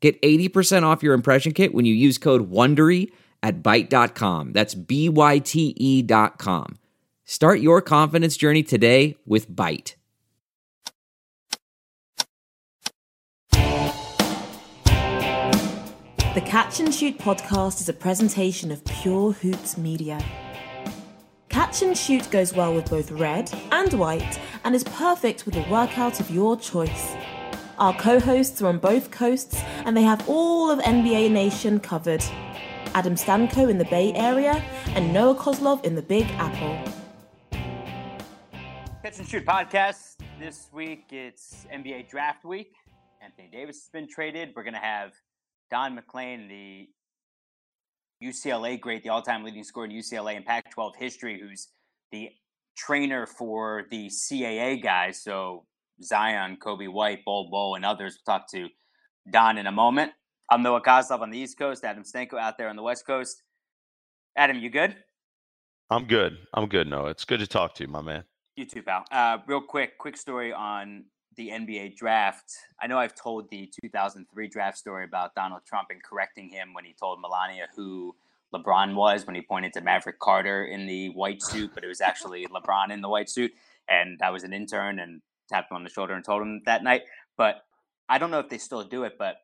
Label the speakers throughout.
Speaker 1: Get 80% off your impression kit when you use code WONDERY at Byte.com. That's B-Y-T-E dot com. Start your confidence journey today with Byte.
Speaker 2: The Catch and Shoot podcast is a presentation of Pure Hoops Media. Catch and Shoot goes well with both red and white and is perfect with a workout of your choice. Our co hosts are on both coasts and they have all of NBA Nation covered. Adam Stanko in the Bay Area and Noah Kozlov in the Big Apple.
Speaker 3: Catch and Shoot podcast. This week it's NBA Draft Week. Anthony Davis has been traded. We're going to have Don MacLean, the UCLA great, the all-time leading scorer in UCLA and Pac-12 history, who's the trainer for the CAA guys. So Zion, Coby White, Bol Bol, and others. We'll talk to Don in a moment. I'm Noah Kozlov on the East Coast, Adam Stanko out there on the West Coast. Adam, you good?
Speaker 4: I'm good. I'm good, Noah. It's good to talk to you, my man.
Speaker 3: You too, pal. Uh, real quick, quick story on the NBA draft. I know I've told the 2003 draft story about Donald Trump and correcting him when he told Melania who LeBron was when he pointed to Maverick Carter in the white suit, but it was actually LeBron in the white suit. And I was an intern and tapped him on the shoulder and told him that night. But I don't know if they still do it, but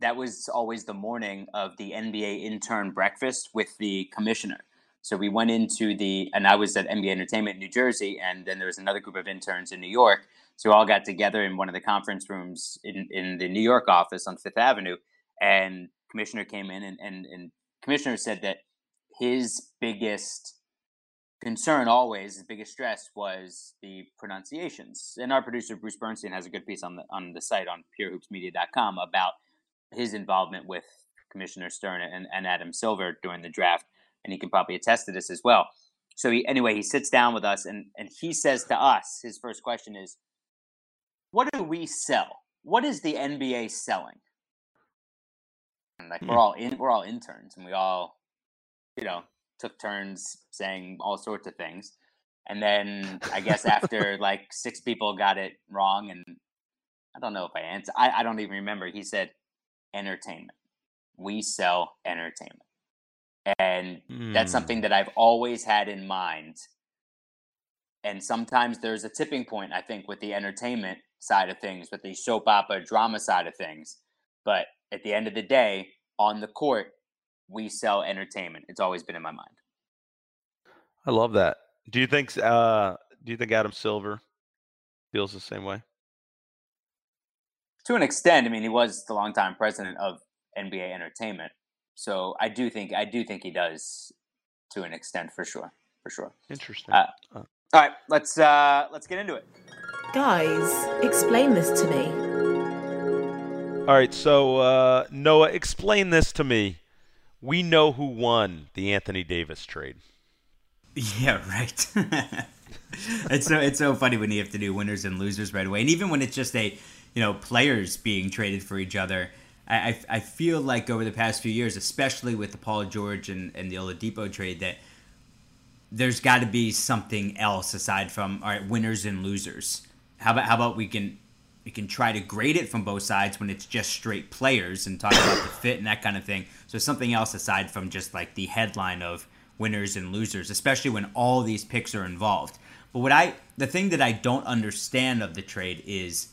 Speaker 3: that was always the morning of the NBA intern breakfast with the commissioner. So we went into the, and I was at NBA Entertainment in New Jersey, and then there was another group of interns in New York. So we all got together in one of the conference rooms in, in the New York office on Fifth Avenue, and commissioner came in, and, and, and commissioner said that his biggest concern always, his biggest stress was the pronunciations. And our producer Bruce Bernstein has a good piece on the on the site on purehoopsmedia.com about his involvement with Commissioner Stern and, and Adam Silver during the draft, and he can probably attest to this as well. So he, anyway, he sits down with us and, and he says to us, his first question is, what do we sell? What is the NBA selling? And like we're hmm. all in, we're all interns, and we all, you know, took turns saying all sorts of things. And then I guess after like six people got it wrong, and I don't know if I answered, I, I don't even remember. He said, entertainment. We sell entertainment. And mm. that's something that I've always had in mind. And sometimes there's a tipping point, I think, with the entertainment side of things, with the soap opera drama side of things. But at the end of the day, on the court, we sell entertainment. It's always been in my mind.
Speaker 4: I love that. Do you think uh do you think Adam Silver feels the same way?
Speaker 3: To an extent, I mean, he was the longtime president of NBA Entertainment, so I do think I do think he does to an extent for sure, for sure.
Speaker 4: Interesting. Uh,
Speaker 3: uh. All right, let's uh let's get into it.
Speaker 2: Guys, explain this to me.
Speaker 4: All right, so uh, Noah, explain this to me. We know who won the Anthony Davis trade.
Speaker 5: Yeah, right. it's so it's so funny when you have to do winners and losers right away, and even when it's just a you know players being traded for each other. I, I, feel like over the past few years, especially with the Paul George and, and the Oladipo trade, that there's got to be something else aside from all right winners and losers. How about how about we can we can try to grade it from both sides when it's just straight players and talk about the fit and that kind of thing. So something else aside from just like the headline of winners and losers, especially when all these picks are involved. But what I the thing that I don't understand of the trade is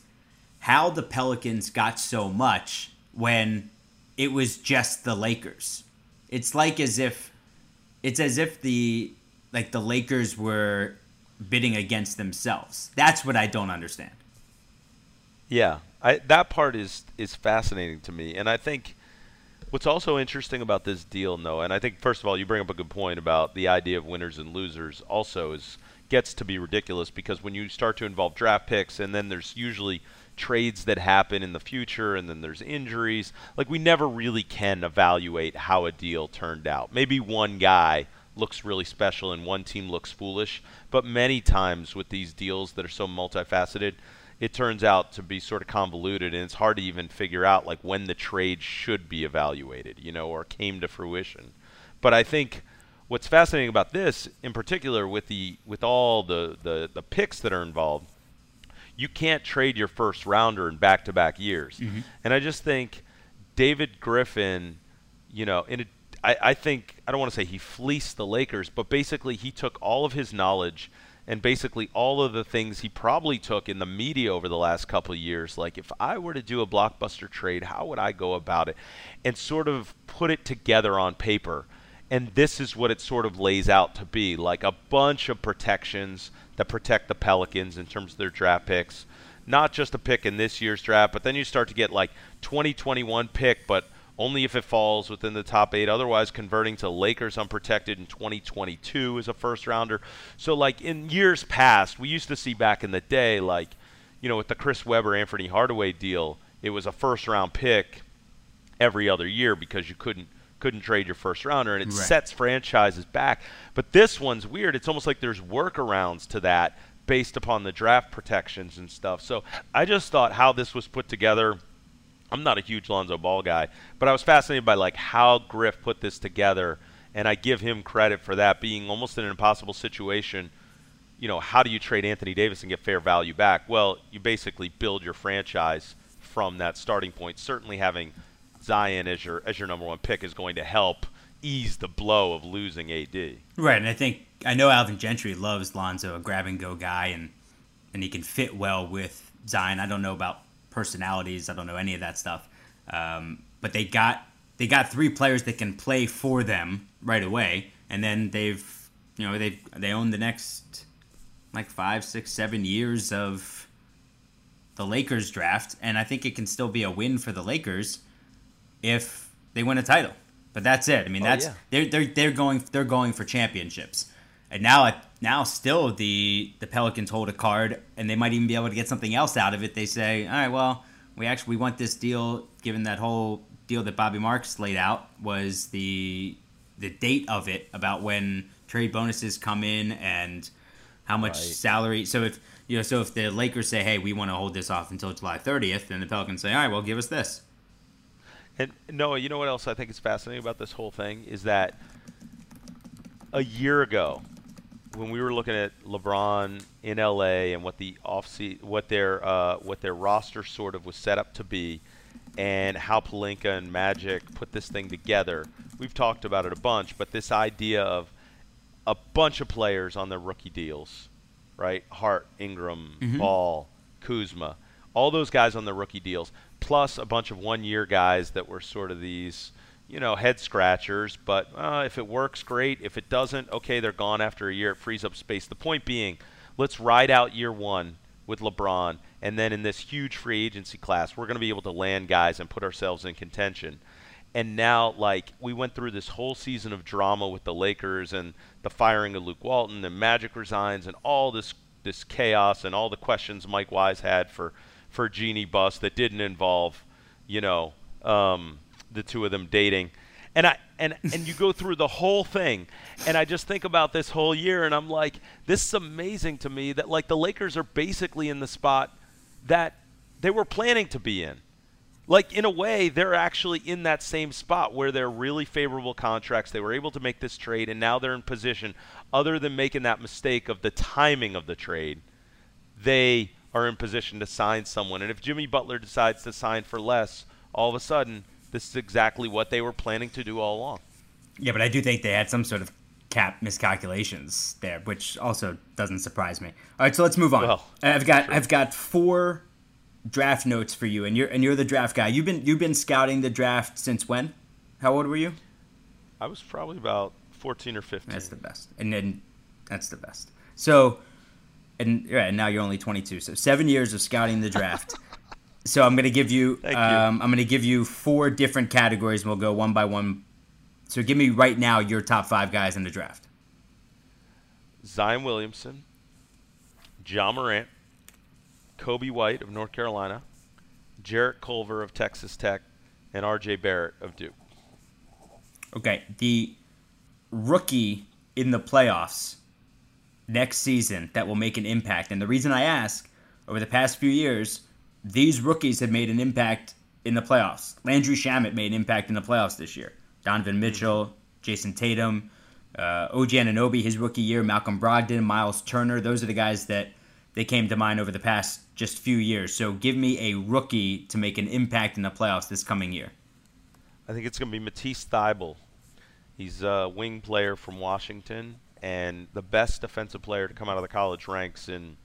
Speaker 5: how the Pelicans got so much when it was just the Lakers. It's like as if it's as if the like the Lakers were bidding against themselves. That's what I don't understand.
Speaker 4: Yeah, I, that part is is fascinating to me, and I think what's also interesting about this deal, Noah, and I think first of all you bring up a good point about the idea of winners and losers. Also, is gets to be ridiculous because when you start to involve draft picks, and then there's usually trades that happen in the future and then there's injuries. Like we never really can evaluate how a deal turned out. Maybe one guy looks really special and one team looks foolish, but many times with these deals that are so multifaceted, it turns out to be sort of convoluted and it's hard to even figure out like when the trade should be evaluated, you know, or came to fruition. But I think what's fascinating about this in particular with the with all the the, the picks that are involved you can't trade your first rounder in back to back years. Mm-hmm. And I just think David Griffin, you know, in a, I, I think I don't want to say he fleeced the Lakers, but basically he took all of his knowledge and basically all of the things he probably took in the media over the last couple of years like if i were to do a blockbuster trade how would i go about it and sort of put it together on paper and this is what it sort of lays out to be like a bunch of protections that protect the Pelicans in terms of their draft picks. Not just a pick in this year's draft, but then you start to get like 2021 pick, but only if it falls within the top eight. Otherwise, converting to Lakers unprotected in 2022 as a first rounder. So, like in years past, we used to see back in the day, like, you know, with the Chris Webber, Anthony Hardaway deal, it was a first round pick every other year because you couldn't couldn't trade your first rounder, and it right. sets franchises back. But this one's weird. It's almost like there's workarounds to that based upon the draft protections and stuff. So I just thought how this was put together. I'm not a huge Lonzo Ball guy, but I was fascinated by like how Griff put this together, and I give him credit for that being almost in an impossible situation. You know, how do you trade Anthony Davis and get fair value back? Well, you basically build your franchise from that starting point. Certainly having Zion as your as your number one pick is going to help ease the blow of losing AD.
Speaker 5: Right, and I think I know Alvin Gentry loves Lonzo, a grab and go guy, and and he can fit well with Zion. I don't know about personalities. I don't know any of that stuff. Um, but they got they got three players that can play for them right away, and then they've you know they they own the next like five, six, seven years of the Lakers draft, and I think it can still be a win for the Lakers if they win a title. But that's it. I mean, oh, that's yeah. they're they're they're going they're going for championships. And now now still the the Pelicans hold a card, and they might even be able to get something else out of it. They say, all right, well, we actually we want this deal. Given that whole deal that Bobby Marks laid out was the the date of it about when trade bonuses come in and how much right. salary. So if you know, so if the Lakers say, hey, we want to hold this off until July 30th, then the Pelicans say, all right, well, give us this.
Speaker 4: And Noah, you know what else I think is fascinating about this whole thing is that a year ago, when we were looking at LeBron in LA and what the off what their uh, what their roster sort of was set up to be, and how Pelinka and Magic put this thing together, we've talked about it a bunch. But this idea of a bunch of players on their rookie deals, right? Hart, Ingram, mm-hmm. Ball, Kuzma, all those guys on their rookie deals plus a bunch of one year guys that were sort of these, you know, head scratchers. But uh, if it works, great. If it doesn't, okay, they're gone after a year. It frees up space. The point being, let's ride out year one with LeBron. And then in this huge free agency class, we're going to be able to land guys and put ourselves in contention. And now, like, we went through this whole season of drama with the Lakers and the firing of Luke Walton and Magic resigns and all this this chaos and all the questions Mike Wise had for for Jeanie Buss that didn't involve, you know, um, the two of them dating. And I and and you go through the whole thing, and I just think about this whole year, and I'm like, this is amazing to me that like the Lakers are basically in the spot that they were planning to be in. Like in a way, they're actually in that same spot where they're really favorable contracts. They were able to make this trade, and now they're in position. Other than making that mistake of the timing of the trade, they are in position to sign someone. And if Jimmy Butler decides to sign for less, all of a sudden, this is exactly what they were planning to do all along.
Speaker 5: Yeah, but I do think they had some sort of cap miscalculations there, which also doesn't surprise me. All right, so let's move on. Well, uh, I've got sure. I've got four draft notes for you, and you're and you're the draft guy. You've been you've been scouting the draft since when? How old were you?
Speaker 4: I was probably about fourteen or fifteen.
Speaker 5: That's the best, and then that's the best. So and yeah, and now you're only 22. So seven years of scouting the draft. so I'm gonna give you, um, you. I'm gonna give you four different categories, and we'll go one by one. So give me right now your top five guys in the draft.
Speaker 4: Zion Williamson, John Morant, Coby White of North Carolina, Jarrett Culver of Texas Tech, and R.J. Barrett of Duke.
Speaker 5: Okay, the rookie in the playoffs next season that will make an impact. And the reason I ask, over the past few years, these rookies have made an impact in the playoffs. Landry Shamet made an impact in the playoffs this year. Donovan Mitchell, Jayson Tatum, uh, OG Anunoby, his rookie year, Malcolm Brogdon, Miles Turner. Those are the guys that they came to mind over the past just few years. So give me a rookie to make an impact in the playoffs this coming year.
Speaker 4: I think it's going to be Matisse Thybulle. He's a wing player from Washington and the best defensive player to come out of the college ranks in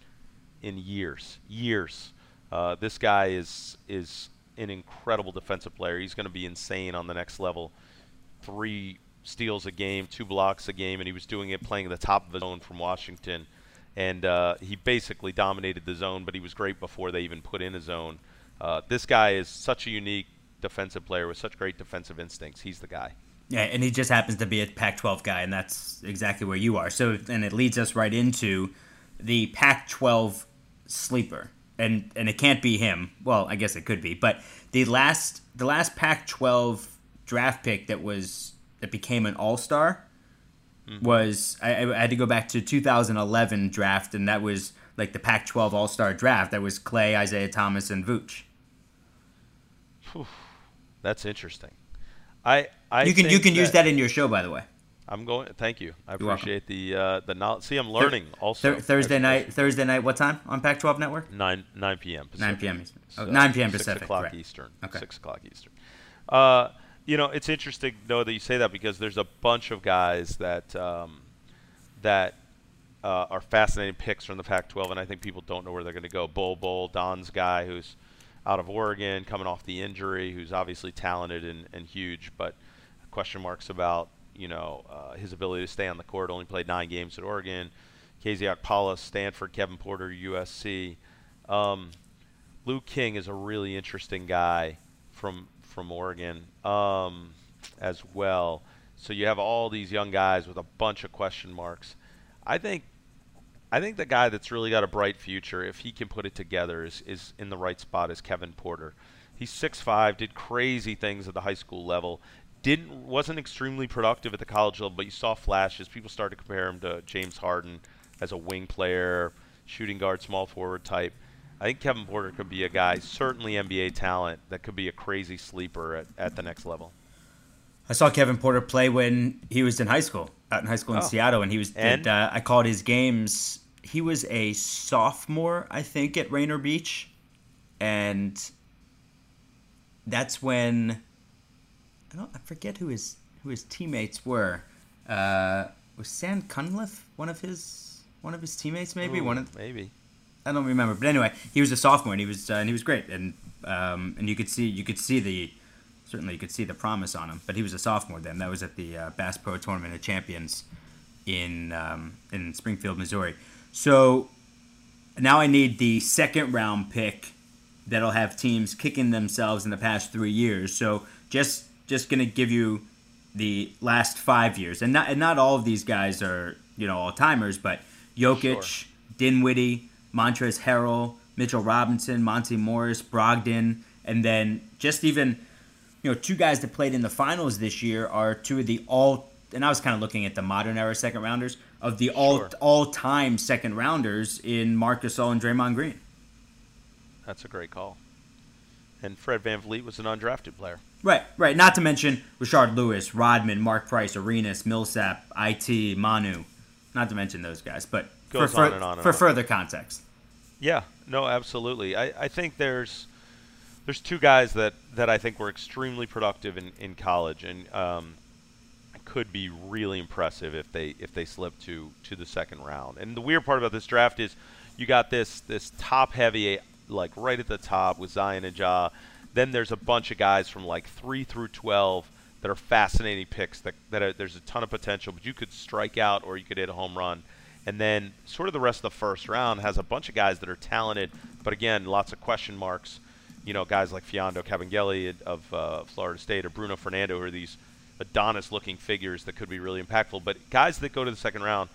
Speaker 4: in years. Years. Uh, this guy is is an incredible defensive player. He's going to be insane on the next level. Three steals a game, two blocks a game, and he was doing it playing the top of the zone from Washington. And uh, he basically dominated the zone, but he was great before they even put in a zone. Uh, this guy is such a unique defensive player with such great defensive instincts. He's the guy.
Speaker 5: Yeah, and he just happens to be a Pac-12 guy, and that's exactly where you are. So, and it leads us right into the Pac-12 sleeper, and and it can't be him. Well, I guess it could be, but the last the last Pac-12 draft pick that was that became an All Star mm-hmm. was I, I, had to go back to 2011 draft, and that was like the Pac-12 All Star draft. That was Clay, Isaiah Thomas, and Vooch.
Speaker 4: That's interesting. I, I
Speaker 5: you can you can that use that in your show, by the way.
Speaker 4: I'm going. Thank you. I You're appreciate welcome. the uh, the knowledge. See, I'm learning Thur- also.
Speaker 5: Thursday night. Thursday night. What time on Pac-12 Network?
Speaker 4: Nine nine p.m.
Speaker 5: Pacific. Nine p.m. Oh, 9 p.m. Pacific.
Speaker 4: Six o'clock
Speaker 5: right.
Speaker 4: Eastern. Okay. Six o'clock Eastern. Uh, you know, it's interesting though that you say that because there's a bunch of guys that um, that uh, are fascinating picks from the Pac-12, and I think people don't know where they're going to go. Bol Bol, Don's guy, who's out of Oregon, coming off the injury, who's obviously talented and, and huge, but question marks about you know uh, his ability to stay on the court. Only played nine games at Oregon. KZ Okpala, Stanford, Kevin Porter, USC. Um, King is a really interesting guy from from Oregon um, as well. So you have all these young guys with a bunch of question marks. I think I think the guy that's really got a bright future, if he can put it together, is, is in the right spot is Kevin Porter. He's 6'5", did crazy things at the high school level. Didn't wasn't extremely productive at the college level, but you saw flashes. People started to compare him to James Harden as a wing player, shooting guard, small forward type. I think Kevin Porter could be a guy, certainly NBA talent, that could be a crazy sleeper at, at the next level.
Speaker 5: I saw Kevin Porter play when he was in high school, out in high school in oh. Seattle, and he was. And? Did, uh, I called his games. He was a sophomore, I think, at Rainier Beach, and that's when I don't. I forget who his who his teammates were. Uh, was Sam Cunliffe one of his one of his teammates? Maybe
Speaker 4: Ooh,
Speaker 5: one of
Speaker 4: maybe.
Speaker 5: I don't remember, but anyway, he was a sophomore and he was uh, and he was great, and um, and you could see you could see the certainly you could see the promise on him. But he was a sophomore then. That was at the uh, Bass Pro Tournament of Champions in um, in Springfield, Missouri. So now I need the second round pick that'll have teams kicking themselves in the past three years. So just just gonna give you the last five years, and not and not all of these guys are you know all timers, but Jokic, sure. Dinwiddie, Montrezl Harrell, Mitchell Robinson, Monte Morris, Brogdon, and then just even you know two guys that played in the finals this year are two of the all. And I was kind of looking at the modern era second rounders of the all sure. all time second rounders in Marc Gasol and Draymond Green.
Speaker 4: That's a great call. And Fred VanVleet was an undrafted player.
Speaker 5: Right, right. Not to mention Rashard Lewis, Rodman, Mark Price, Arenas, Millsap, It, Manu. Not to mention those guys, but
Speaker 4: Goes
Speaker 5: for,
Speaker 4: on and on and
Speaker 5: for
Speaker 4: on.
Speaker 5: further context.
Speaker 4: Yeah, no, absolutely. I, I think there's there's two guys that, that I think were extremely productive in, in college and um, could be really impressive if they if they slip to to the second round. And the weird part about this draft is you got this this top heavy like right at the top with Zion and Ja then there's a bunch of guys from like three through twelve that are fascinating picks. That that are, there's a ton of potential, but you could strike out or you could hit a home run. And then sort of the rest of the first round has a bunch of guys that are talented, but again, lots of question marks. You know, guys like Mfiondu Kabengele of uh, Florida State or Bruno Fernando, who are these Adonis-looking figures that could be really impactful. But guys that go to the second round,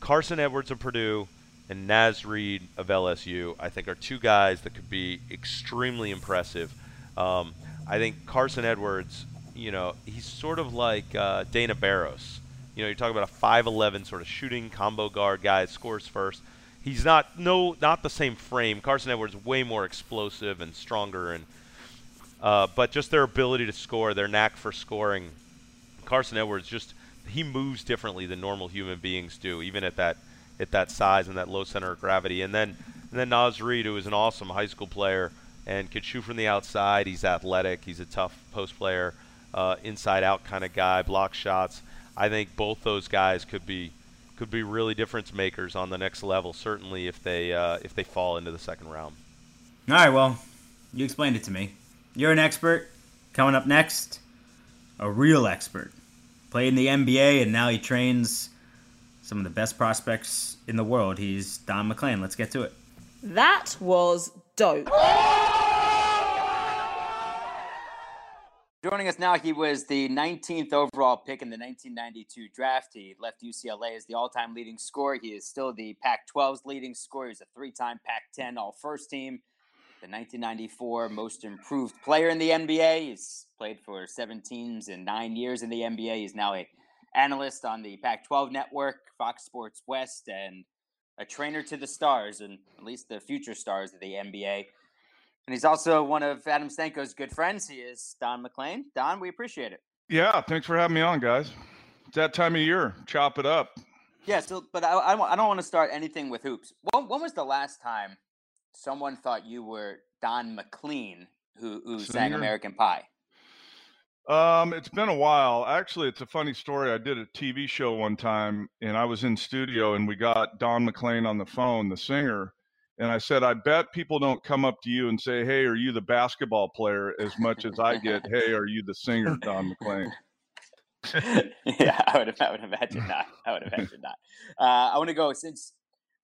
Speaker 4: Carson Edwards of Purdue, and Naz Reid of LSU, I think, are two guys that could be extremely impressive. Um, I think Carson Edwards, you know, he's sort of like uh, Dana Barros. You know, you're talking about a 5'11 sort of shooting combo guard guy scores first. He's not no not the same frame. Carson Edwards way more explosive and stronger, and uh, but just their ability to score, their knack for scoring. Carson Edwards just he moves differently than normal human beings do, even at that at that size and that low center of gravity. And then and then Naz Reid, who is an awesome high school player and could shoot from the outside. He's athletic. He's a tough post player, uh, inside out kind of guy, block shots. I think both those guys could be could be really difference makers on the next level. Certainly, if they uh, if they fall into the second round.
Speaker 5: All right. Well, you explained it to me. You're an expert. Coming up next, a real expert. Played in the NBA and now he trains some of the best prospects in the world. He's Don MacLean. Let's get to it.
Speaker 2: That was dope.
Speaker 3: Joining us now, he was the 19th overall pick in the 1992 draft. He left UCLA as the all time leading scorer. He is still the Pac 12's leading scorer. He's a three time Pac 10 all first team, the 1994 most improved player in the NBA. He's played for seven teams in nine years in the NBA. He's now a analyst on the Pac 12 network, Fox Sports West, and a trainer to the stars, and at least the future stars of the NBA. And he's also one of Adam Stanko's good friends. He is Don MacLean. Don, we appreciate it.
Speaker 6: Yeah, thanks for having me on, guys. It's that time of year. Chop it up.
Speaker 3: Yeah, so, but I, I, I don't want to start anything with hoops. When, when, was the last time someone thought you were Don McLean, who, who sang American Pie?
Speaker 6: Um, it's been a while. Actually, it's a funny story. I did a TV show one time, and I was in studio, and we got Don McLean on the phone, the singer, and I said, I bet people don't come up to you and say, Hey, are you the basketball player as much as I get, Hey, are you the singer, Don McLean?
Speaker 3: yeah, I would, I would imagine not. I would imagine not. Uh, I want to go since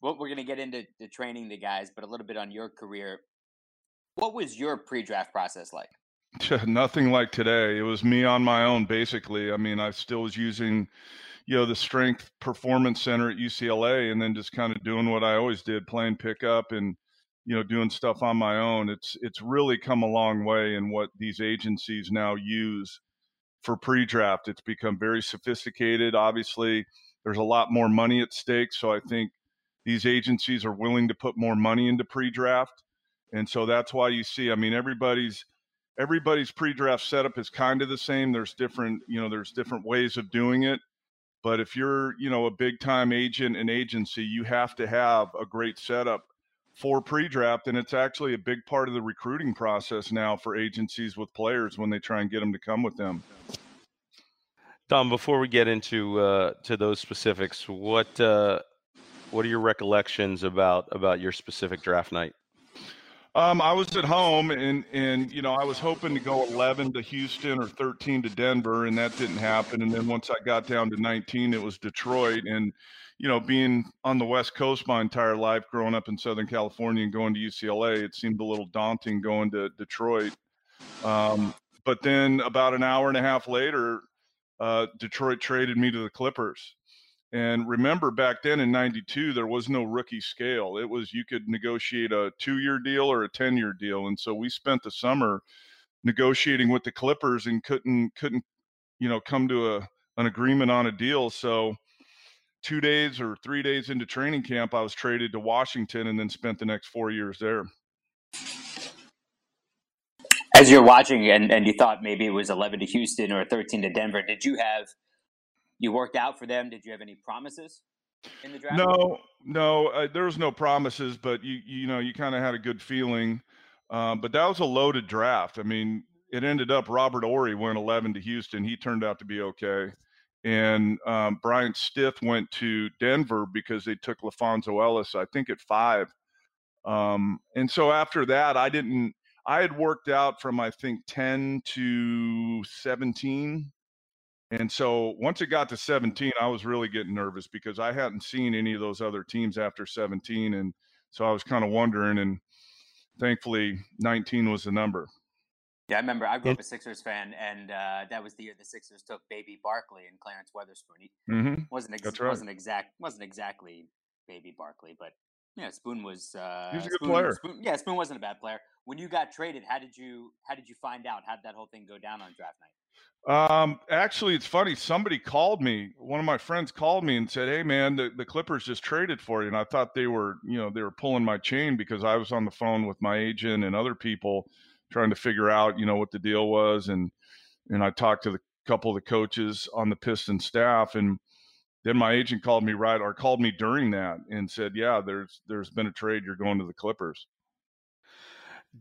Speaker 3: well, we're going to get into the training the guys, but a little bit on your career. What was your pre-draft process like?
Speaker 6: Nothing like today. It was me on my own, basically. I mean, I still was using you know the strength performance center at UCLA and then just kind of doing what I always did playing pickup and you know doing stuff on my own. It's it's really come a long way in what these agencies now use for pre-draft. It's become very sophisticated. Obviously there's a lot more money at stake so I think these agencies are willing to put more money into pre-draft and so that's why you see I mean everybody's everybody's pre-draft setup is kind of the same. There's different you know there's different ways of doing it but if you're, you know, a big time agent and agency, you have to have a great setup for pre-draft, and it's actually a big part of the recruiting process now for agencies with players when they try and get them to come with them.
Speaker 4: Don, before we get into uh, to those specifics, what uh, what are your recollections about about your specific draft night?
Speaker 6: Um, I was at home, and and you know I was hoping to go 11 to Houston or 13 to Denver, and that didn't happen. And then once I got down to 19, it was Detroit. And you know, being on the West Coast my entire life, growing up in Southern California and going to UCLA, it seemed a little daunting going to Detroit. Um, but then about an hour and a half later, uh, Detroit traded me to the Clippers. And remember, back then in '92, there was no rookie scale. It was you could negotiate a two-year deal or a ten-year deal, and so we spent the summer negotiating with the Clippers and couldn't couldn't you know come to a an agreement on a deal. So two days or three days into training camp, I was traded to Washington and then spent the next four years there.
Speaker 3: As you're watching and, and you thought maybe it was 11 to Houston or 13 to Denver, did you have you worked out for them. Did you have any promises in the draft?
Speaker 6: No, no, uh, there was no promises, but you you know you kind of had a good feeling. Um, but that was a loaded draft. I mean, it ended up Robert Horry went 11 to Houston. He turned out to be okay. And um, Bryant Stith went to Denver because they took LaPhonso Ellis, I think, at five. Um, and so after that, I didn't. I had worked out from I think 10 to 17 and so once it got to 17, I was really getting nervous because I hadn't seen any of those other teams after 17. And so I was kind of wondering. And thankfully, 19 was the number.
Speaker 3: Yeah, I remember I grew up a Sixers fan, and uh, that was the year the Sixers took Baby Barkley and Clarence Weatherspoon. He
Speaker 6: mm-hmm.
Speaker 3: wasn't ex-
Speaker 6: right.
Speaker 3: wasn't exact wasn't exactly Baby Barkley, but Yeah, Spoon was. Uh,
Speaker 6: he was a good
Speaker 3: Spoon,
Speaker 6: player.
Speaker 3: Spoon, yeah, Spoon wasn't a bad player. When you got traded, how did you how did you find out? How did that whole thing go down on draft night?
Speaker 6: Um, actually, it's funny. Somebody called me. One of my friends called me and said, "Hey, man, the, the Clippers just traded for you." And I thought they were, you know, they were pulling my chain because I was on the phone with my agent and other people trying to figure out, you know, what the deal was. And and I talked to the couple of the coaches on the Piston staff, and then my agent called me right or called me during that and said, "Yeah, there's there's been a trade. You're going to the Clippers."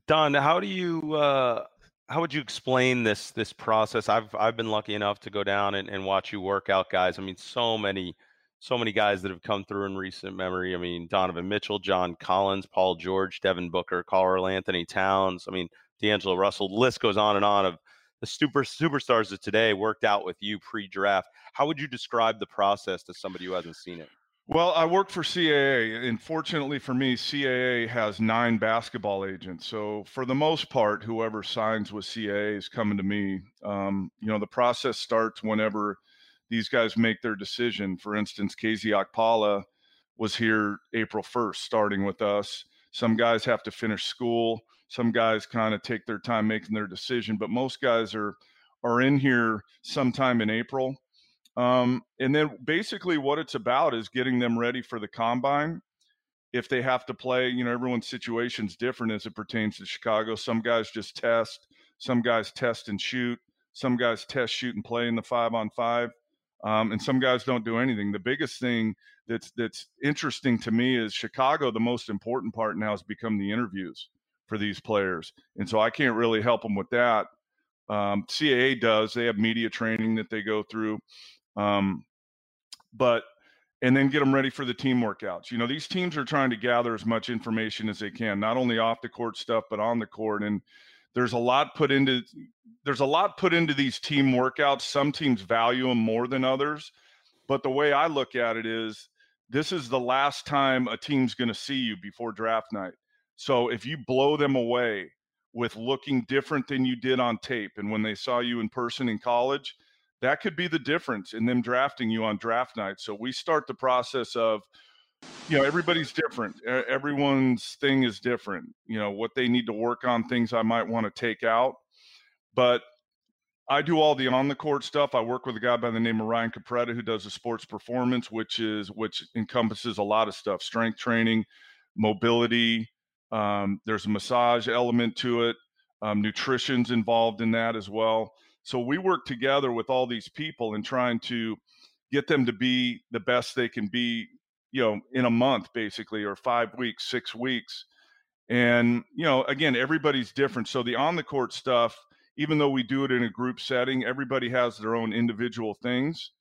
Speaker 4: Don, how do you uh, how would you explain this this process? I've I've been lucky enough to go down and, and watch you work out, guys. I mean, so many so many guys that have come through in recent memory. I mean, Donovan Mitchell, John Collins, Paul George, Devin Booker, Karl Anthony Towns. I mean, D'Angelo Russell. The list goes on and on of the super superstars of today worked out with you pre-draft. How would you describe the process to somebody who hasn't seen it?
Speaker 6: Well, I work for CAA, and fortunately for me, CAA has nine basketball agents. So for the most part, whoever signs with CAA is coming to me. Um, you know, the process starts whenever these guys make their decision. For instance, KZ Okpala was here April 1st, starting with us. Some guys have to finish school. Some guys kind of take their time making their decision, but most guys are are in here sometime in April. Um, and then basically what it's about is getting them ready for the combine. If they have to play, you know, everyone's situation's different as it pertains to Chicago. Some guys just test, some guys test and shoot, some guys test, shoot, and play in the five on five. Um, and some guys don't do anything. The biggest thing that's that's interesting to me is Chicago. The most important part now has become the interviews for these players, and so I can't really help them with that. Um, CAA does; they have media training that they go through. Um, but and then get them ready for the team workouts. You know, these teams are trying to gather as much information as they can, not only off the court stuff, but on the court. And there's a lot put into there's a lot put into these team workouts. Some teams value them more than others. But the way I look at it is this is the last time a team's going to see you before draft night. So if you blow them away with looking different than you did on tape and when they saw you in person in college, that could be the difference in them drafting you on draft night. So we start the process of, you know, everybody's different. Everyone's thing is different. You know, what they need to work on, things I might want to take out. But I do all the on the court stuff. I work with a guy by the name of Ryan Capretta who does the sports performance, which is which encompasses a lot of stuff: strength training, mobility. Um, there's a massage element to it. Um, nutrition's involved in that as well. So we work together with all these people and trying to get them to be the best they can be, you know, in a month basically, or five weeks, six weeks. And, you know, again, everybody's different. So the on the court stuff, even though we do it in a group setting, everybody has their own individual things.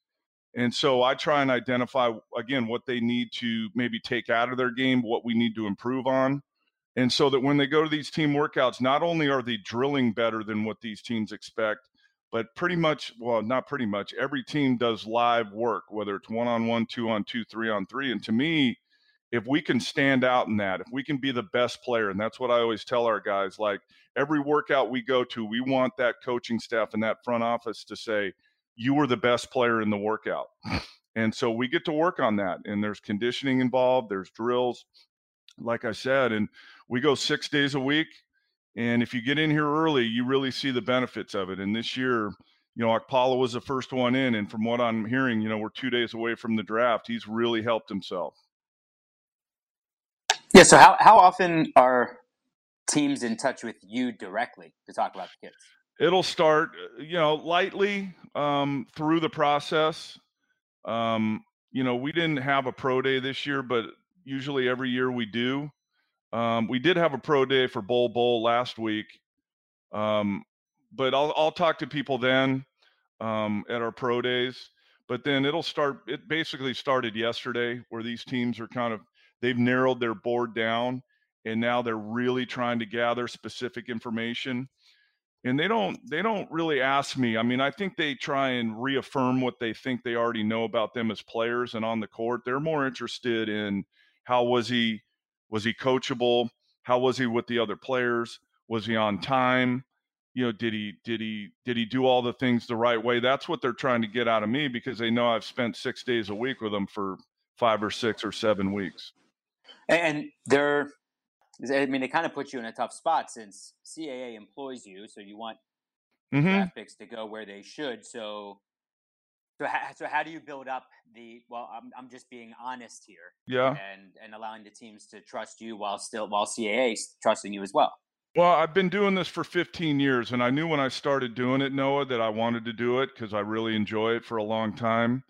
Speaker 6: And so I try and identify, again, what they need to maybe take out of their game, what we need to improve on. And so that when they go to these team workouts, not only are they drilling better than what these teams expect, but pretty much well not pretty much every team does live work whether it's one on one two on two three on three and to me if we can stand out in that if we can be the best player and that's what i always tell our guys like every workout we go to we want that coaching staff and that front office to say you were the best player in the workout. And so we get to work on that and there's conditioning involved there's drills like i said and we go six days a week and if you get in here early, you really see the benefits of it. And this year, you know, Okpala was the first one in. And from what I'm hearing, you know, we're two days away from the draft. He's really helped himself.
Speaker 3: Yeah. So, how, how often are teams in touch with you directly to talk about the kids?
Speaker 6: It'll start, uh, you know, lightly um, through the process. Um, you know, we didn't have a pro day this year, but usually every year we do. Um, we did have a pro day for Bol Bol last week, um, but I'll I'll talk to people then um, at our pro days. But then it'll start. It basically started yesterday, where these teams are kind of they've narrowed their board down, and now they're really trying to gather specific information. And they don't they don't really ask me. I mean, I think they try and reaffirm what they think they already know about them as players and on the court. They're more interested in how was he was he coachable? How was he with the other players? Was he on time? You know, did he did he did he do all the things the right way? That's what they're trying to get out of me because they know I've spent six days a week with them for five or six or seven weeks.
Speaker 3: And they're, I mean, they kind of put you in a tough spot since CAA employs you, so you want
Speaker 6: hmm
Speaker 3: draft picks to go where they should. So, so how, so how do you build up the? Well, I'm I'm just being honest here,
Speaker 6: Yeah.
Speaker 3: and and allowing the teams to trust you while still while CAA trusting you as well.
Speaker 6: Well, I've been doing this for 15 years, and I knew when I started doing it, Noah, that I wanted to do it because I really enjoy it for a long time.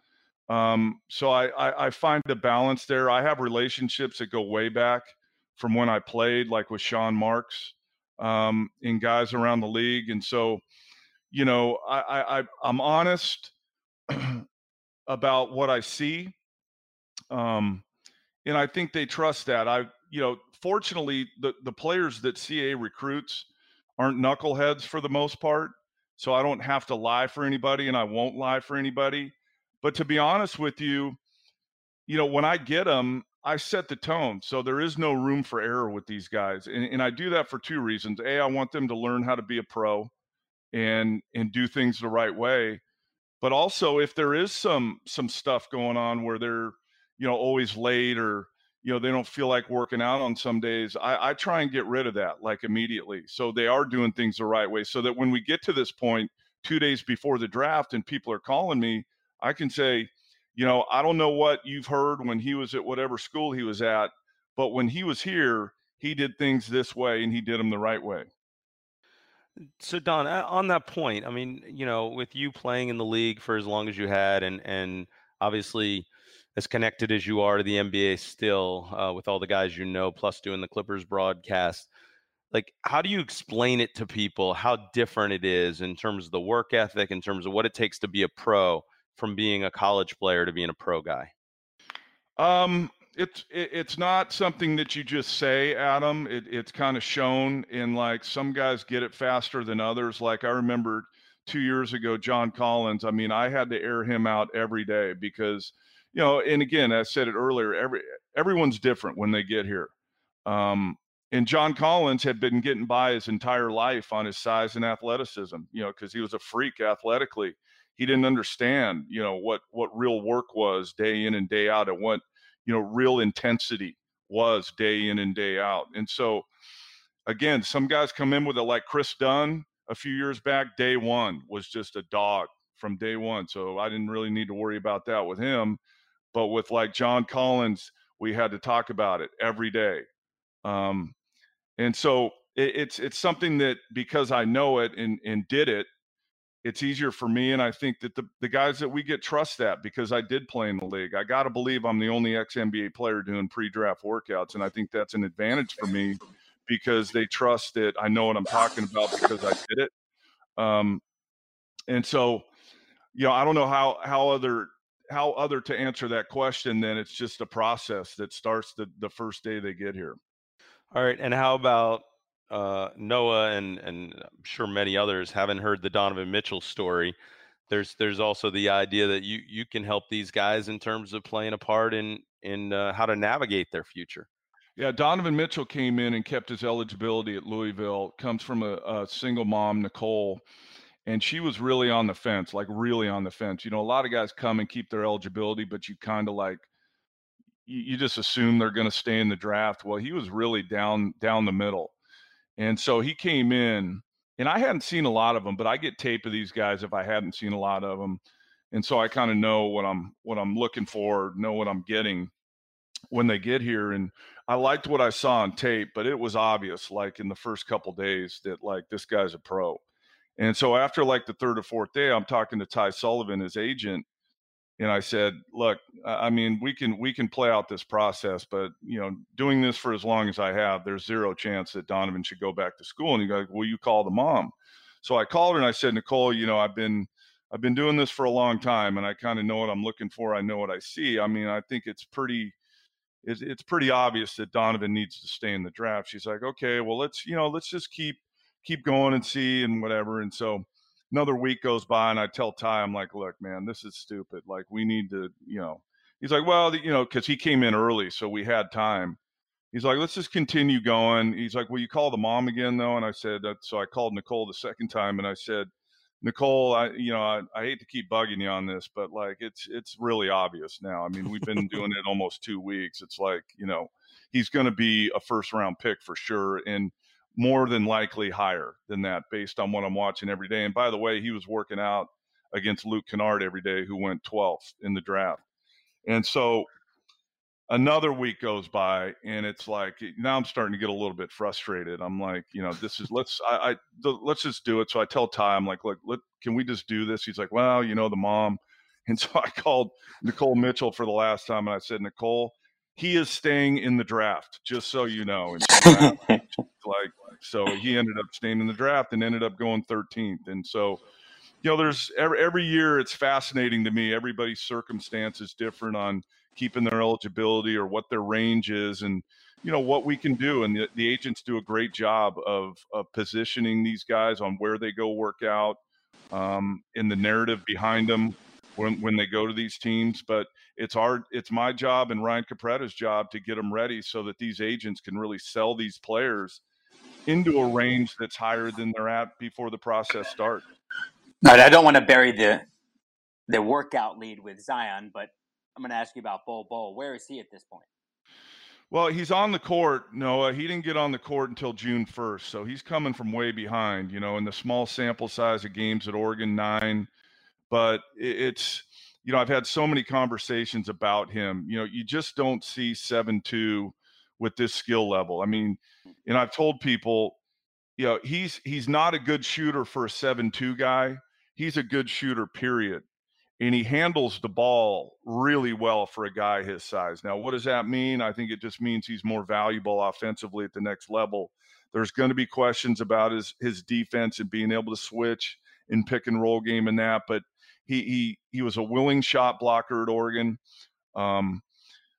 Speaker 6: Um, so I, I, I find a balance there. I have relationships that go way back from when I played, like with Sean Marks, um, and guys around the league. And so, you know, I, I, I I'm honest about what I see. Um, and I think they trust that. I, you know, fortunately, the the players that CAA recruits aren't knuckleheads for the most part, so I don't have to lie for anybody, and I won't lie for anybody. But to be honest with you, you know, when I get them, I set the tone, so there is no room for error with these guys, and, and I do that for two reasons. A, I want them to learn how to be a pro, and and do things the right way but also if there is some some stuff going on where they're you know always late or you know they don't feel like working out on some days i i try and get rid of that like immediately so they are doing things the right way so that when we get to this point two days before the draft and people are calling me i can say you know i don't know what you've heard when he was at whatever school he was at but when he was here he did things this way and he did them the right way
Speaker 4: So Don, on that point, I mean, you know, with you playing in the league for as long as you had, and and obviously as connected as you are to the NBA still, uh, with all the guys you know, plus doing the Clippers broadcast, like how do you explain it to people how different it is in terms of the work ethic, in terms of what it takes to be a pro, from being a college player to being a pro guy?
Speaker 6: Um, it's it, it's not something that you just say, Adam. It, it's kind of shown in like some guys get it faster than others. Like I remember two years ago, John Collins. I mean, I had to air him out every day because, you know, and again, I said it earlier. Every everyone's different when they get here. Um, and John Collins had been getting by his entire life on his size and athleticism. You know, because he was a freak athletically. He didn't understand, you know, what what real work was day in and day out, and what you know real intensity was day in and day out. And so again some guys come in with it like kris dunn a few years back day one was just a dog from day one so i didn't really need to worry about that with him. But with like john collins we had to talk about it every day. Um, and so it, it's it's something that because i know it and and did it it's easier for me. And I think that the, the guys that we get trust that because I did play in the league. I got to believe I'm the only ex NBA player doing pre draft workouts. And I think that's an advantage for me because they trust that I know what I'm talking about because I did it. Um, and so, you know, I don't know how, how other, how other to answer that question, then it's just a process that starts the, the first day they get here.
Speaker 4: All right, and how about uh, Noah and and I'm sure many others haven't heard the Donovan Mitchell story. There's there's also the idea that you you can help these guys in terms of playing a part in in uh, how to navigate their future.
Speaker 6: Yeah, Donovan Mitchell came in and kept his eligibility at Louisville. Comes from a, a single mom, Nicole, and she was really on the fence, like really on the fence. You know, a lot of guys come and keep their eligibility, but you kind of like you, you just assume they're going to stay in the draft. Well, he was really down down the middle, and so he came in, and I hadn't seen a lot of them, but I get tape of these guys if I hadn't seen a lot of them, and so I kind of know what I'm what I'm looking for, know what I'm getting when they get here. And I liked what I saw on tape, but it was obvious, like in the first couple days, that like this guy's a pro. And so after like the third or fourth day, I'm talking to Ty Sullivan, his agent, and I said, "Look, I mean, we can we can play out this process, but you know, doing this for as long as I have, there's zero chance that Donovan should go back to school." And he goes, "Will you call the mom?" So I called her and I said, "Nicole, you know, I've been I've been doing this for a long time, and I kind of know what I'm looking for. I know what I see. I mean, I think it's pretty." It's, it's pretty obvious that Donovan needs to stay in the draft. She's like, okay, well, let's, you know, let's just keep, keep going and see and whatever. And so another week goes by and I tell Ty, I'm like, look, man, this is stupid. Like we need to, you know, he's like, well, you know, cause he came in early. So we had time. He's like, let's just continue going. He's like, will you call the mom again though? And I said, uh, so I called Nicole the second time and I said, Nicole, I you know I, I hate to keep bugging you on this, but like it's it's really obvious now. I mean, we've been doing it almost two weeks. It's like you know he's going to be a first round pick for sure, and more than likely higher than that based on what I'm watching every day. And by the way, he was working out against Luke Kennard every day, who went 12th in the draft. And so another week goes by and it's like eh, now i'm starting to get a little bit frustrated i'm like you know this is let's i, I the, let's just do it so i tell ty i'm like look let, can we just do this he's like well you know the mom and so i called nicole mitchell for the last time and i said nicole he is staying in the draft just so you know and like so he ended up staying in the draft and ended up going 13th and so you know there's every, every year it's fascinating to me. Everybody's circumstance is different on keeping their eligibility or what their range is and you know what we can do. And the, the agents do a great job of, of positioning these guys on where they go work out um, in the narrative behind them when, when they go to these teams. But it's our it's my job and ryan capretta's job to get them ready so that these agents can really sell these players into a range that's higher than they're at before the process starts
Speaker 3: right i don't want to bury the the workout lead with zion but I'm going to ask you about Bol Bol. Where is he at this point?
Speaker 6: Well, he's on the court, Noah. He didn't get on the court until June 1st, so he's coming from way behind. You know, in the small sample size of games at Oregon nine, but it's you know I've had so many conversations about him. You know, you just don't see seven two with this skill level. I mean, and I've told people, you know, he's he's not a good shooter for a seven two guy. He's a good shooter, period and he handles the ball really well for a guy his size. Now, what does that mean? I think it just means he's more valuable offensively at the next level. There's going to be questions about his his defense and being able to switch in pick and roll game and that, but he he he was a willing shot blocker at Oregon. Um,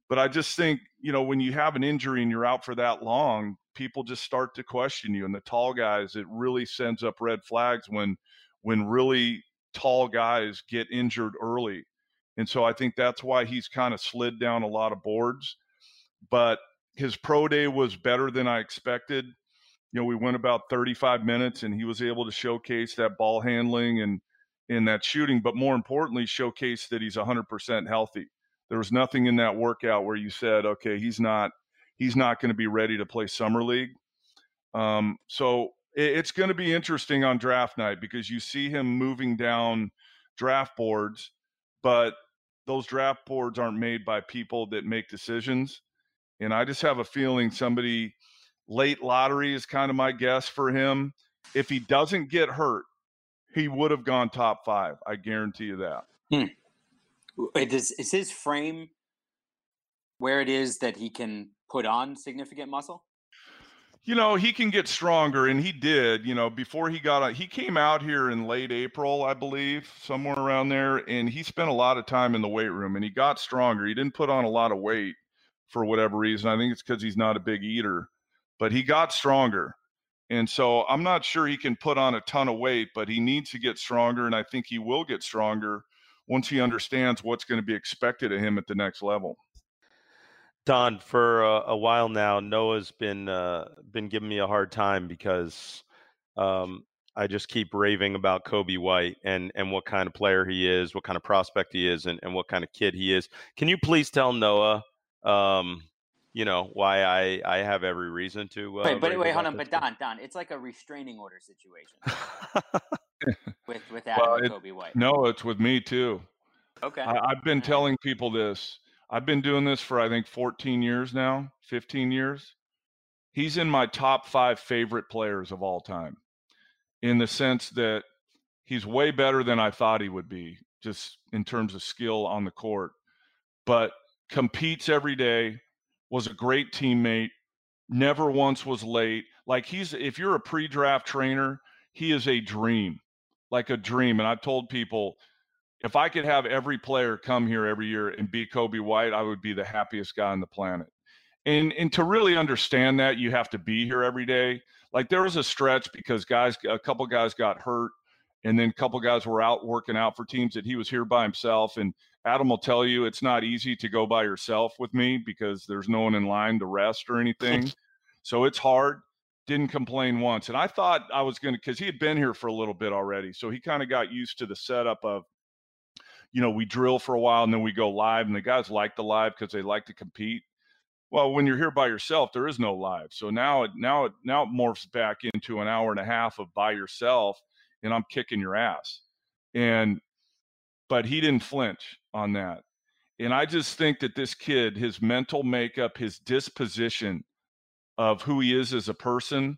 Speaker 6: but I just think you know when you have an injury and you're out for that long, people just start to question you. And the tall guys, it really sends up red flags when when really tall guys get injured early. And so I think that's why he's kind of slid down a lot of boards. But his pro day was better than I expected. You know, we went about 35 minutes and he was able to showcase that ball handling and in that shooting, but more importantly, showcase that he's 100% healthy. There was nothing in that workout where you said, okay, he's not he's not going to be ready to play summer league. Um, so it's going to be interesting on draft night because you see him moving down draft boards, but those draft boards aren't made by people that make decisions. And I just have a feeling somebody late lottery is kind of my guess for him. If he doesn't get hurt, he would have gone top five. I guarantee you that.
Speaker 3: Hmm. Is, is his frame where it is that he can put on significant muscle?
Speaker 6: you know he can get stronger and he did you know before he got he came out here in late april i believe somewhere around there and he spent a lot of time in the weight room and he got stronger. He didn't put on a lot of weight for whatever reason. I think it's because he's not a big eater but he got stronger. And so i'm not sure he can put on a ton of weight but he needs to get stronger and i think he will get stronger once he understands what's going to be expected of him at the next level
Speaker 4: Don, for a, a while now, Noah's been uh, been giving me a hard time because um, I just keep raving about Coby White and and what kind of player he is, what kind of prospect he is, and, and what kind of kid he is. Can you please tell Noah, um, you know, why I I have every reason to?
Speaker 3: Uh, wait, but wait, hold on, but Don, Don, it's like a restraining order situation with with Adam well, and Coby White.
Speaker 6: No, it's with me too.
Speaker 3: Okay,
Speaker 6: I, I've been telling people this I've been doing this for I think 14 years now, 15 years. He's in my top five favorite players of all time in the sense that he's way better than I thought he would be, just in terms of skill on the court, but competes every day, was a great teammate, never once was late. Like he's, if you're a pre draft trainer, he is a dream, like a dream. And I've told people, if I could have every player come here every year and be Coby White, I would be the happiest guy on the planet. And and to really understand that, you have to be here every day. Like there was a stretch because guys, a couple guys got hurt, and then a couple guys were out working out for teams that he was here by himself. And Adam will tell you it's not easy to go by yourself with me because there's no one in line to rest or anything. so it's hard. Didn't complain once. And I thought I was going to, because he had been here for a little bit already. So he kind of got used to the setup of, you know, we drill for a while and then we go live. And the guys like the live because they like to compete. Well, when you're here by yourself, there is no live. So now it now it now it morphs back into an hour and a half of by yourself, and I'm kicking your ass. And but he didn't flinch on that. And I just think that this kid, his mental makeup, his disposition of who he is as a person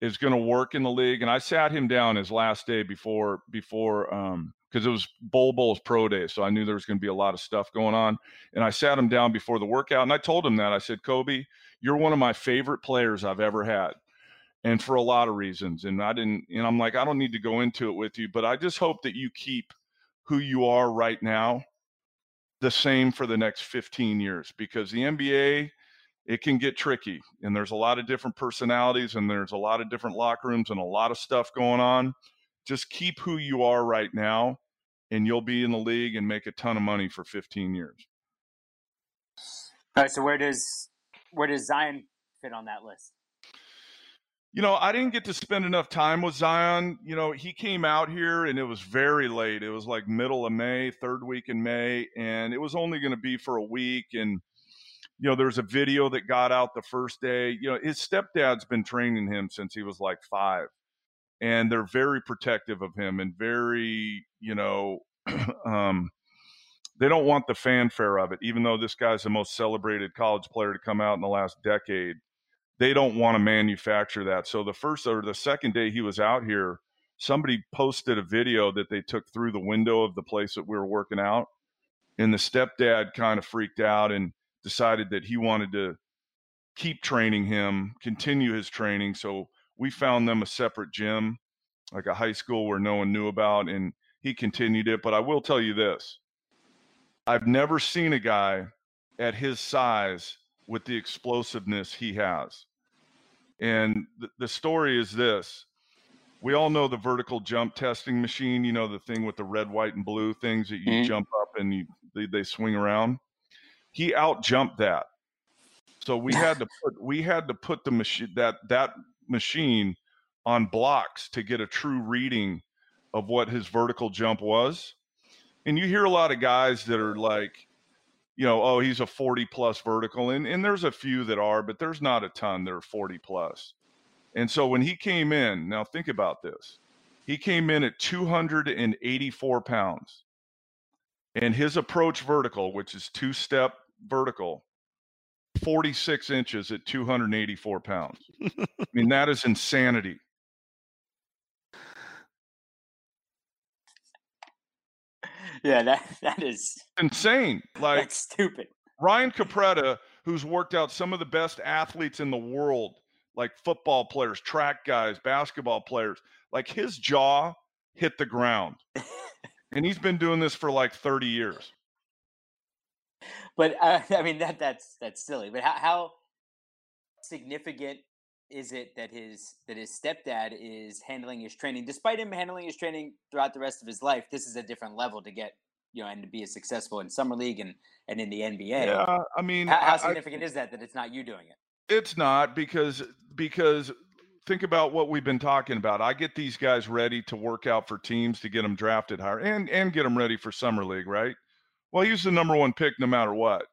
Speaker 6: is going to work in the league. And I sat him down his last day before before um because it was Bol Bol's pro day, so I knew there was going to be a lot of stuff going on. And I sat him down before the workout, and I told him that I said, "Coby, you're one of my favorite players I've ever had, and for a lot of reasons." And I didn't, and I'm like, I don't need to go into it with you, but I just hope that you keep who you are right now the same for the next 15 years because the NBA it can get tricky and there's a lot of different personalities and there's a lot of different locker rooms and a lot of stuff going on. Just keep who you are right now and you'll be in the league and make a ton of money for 15 years.
Speaker 3: All right so where does where does zion fit on that list?
Speaker 6: You know i didn't get to spend enough time with zion. You know he came out here and it was very late. It was like middle of may third week in may and it was only going to be for a week and you know, there's a video that got out the first day. You know, his stepdad's been training him since he was like five, and they're very protective of him and very, you know, um, they don't want the fanfare of it. Even though this guy's the most celebrated college player to come out in the last decade, they don't want to manufacture that. So the first or the second day he was out here, somebody posted a video that they took through the window of the place that we were working out, and the stepdad kind of freaked out and decided that he wanted to keep training him, continue his training. So we found them a separate gym, like a high school where no one knew about, and he continued it. But I will tell you this I've never seen a guy at his size with the explosiveness he has. And th- the story is this we all know the vertical jump testing machine, you know, the thing with the red, white, and blue things that you mm-hmm. jump up and you, they, they swing around he out jumped that. So we had to put we had to put the machine that that machine on blocks to get a true reading of what his vertical jump was. And you hear a lot of guys that are like, you know, oh, he's a 40 plus vertical. And and there's a few that are, but there's not a ton that are 40 plus. And so when he came in, now think about this. He came in at 284 pounds. And his approach vertical, which is two step vertical, 46 inches at 284 pounds. I mean, that is insanity.
Speaker 3: Yeah, that that is
Speaker 6: insane. Like
Speaker 3: that's stupid.
Speaker 6: Ryan Capretta, who's worked out some of the best athletes in the world, like football players, track guys, basketball players, like his jaw hit the ground. and he's been doing this for like 30 years
Speaker 3: but uh, I mean that that's that's silly. But how, how significant is it that his that his stepdad is handling his training, despite him handling his training throughout the rest of his life? This is a different level to get you know and to be as successful in summer league and and in the NBA.
Speaker 6: Yeah, I mean,
Speaker 3: how, how significant I, is that that it's not you doing it?
Speaker 6: It's not because because think about what we've been talking about. I get these guys ready to work out for teams to get them drafted higher and and get them ready for summer league, right? Well, he was the number one pick no matter what.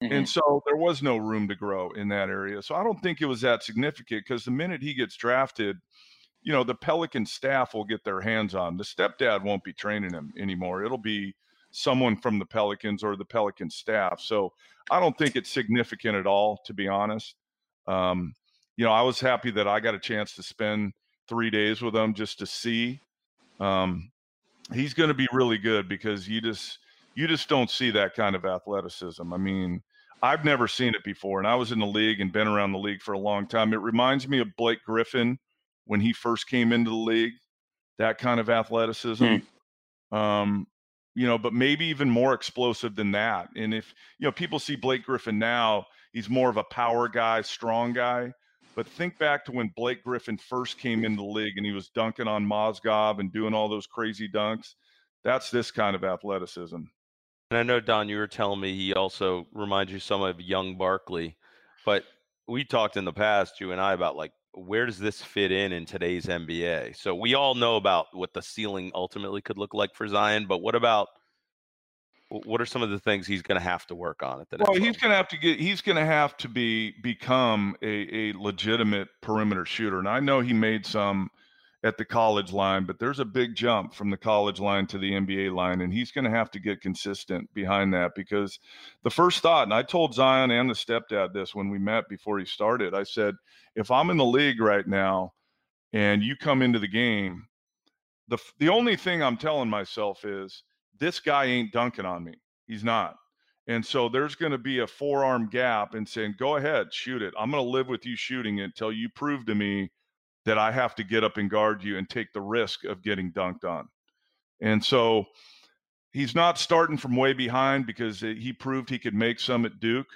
Speaker 6: Mm-hmm. And so there was no room to grow in that area. So I don't think it was that significant because the minute he gets drafted, you know, the Pelican staff will get their hands on. The stepdad won't be training him anymore. It'll be someone from the Pelicans or the Pelican staff. So I don't think it's significant at all, to be honest. Um, you know, I was happy that I got a chance to spend three days with him just to see. Um, he's going to be really good because you just you just don't see that kind of athleticism. I mean, I've never seen it before, and I was in the league and been around the league for a long time. It reminds me of Blake Griffin when he first came into the league, that kind of athleticism. Hmm. Um, you know, but maybe even more explosive than that. And if you know people see Blake Griffin now, he's more of a power guy, strong guy. But think back to when Blake Griffin first came into the league and he was dunking on Mozgov and doing all those crazy dunks. That's this kind of athleticism.
Speaker 4: And I know Don, you were telling me he also reminds you some of young Barkley, but we talked in the past, you and I, about like where does this fit in in today's NBA? So we all know about what the ceiling ultimately could look like for Zion, but what about what are some of the things he's going to have to work on at the
Speaker 6: well he's going to have to get he's going to have to be become a, a legitimate perimeter shooter and i know he made some at the college line but there's a big jump from the college line to the nba line and he's going to have to get consistent behind that because the first thought and i told zion and the stepdad this when we met before he started i said if i'm in the league right now and you come into the game the the only thing i'm telling myself is this guy ain't dunking on me. He's not. And so there's going to be a forearm gap and saying, go ahead, shoot it. I'm going to live with you shooting it until you prove to me that I have to get up and guard you and take the risk of getting dunked on. And so he's not starting from way behind because eh, he proved he could make some at Duke,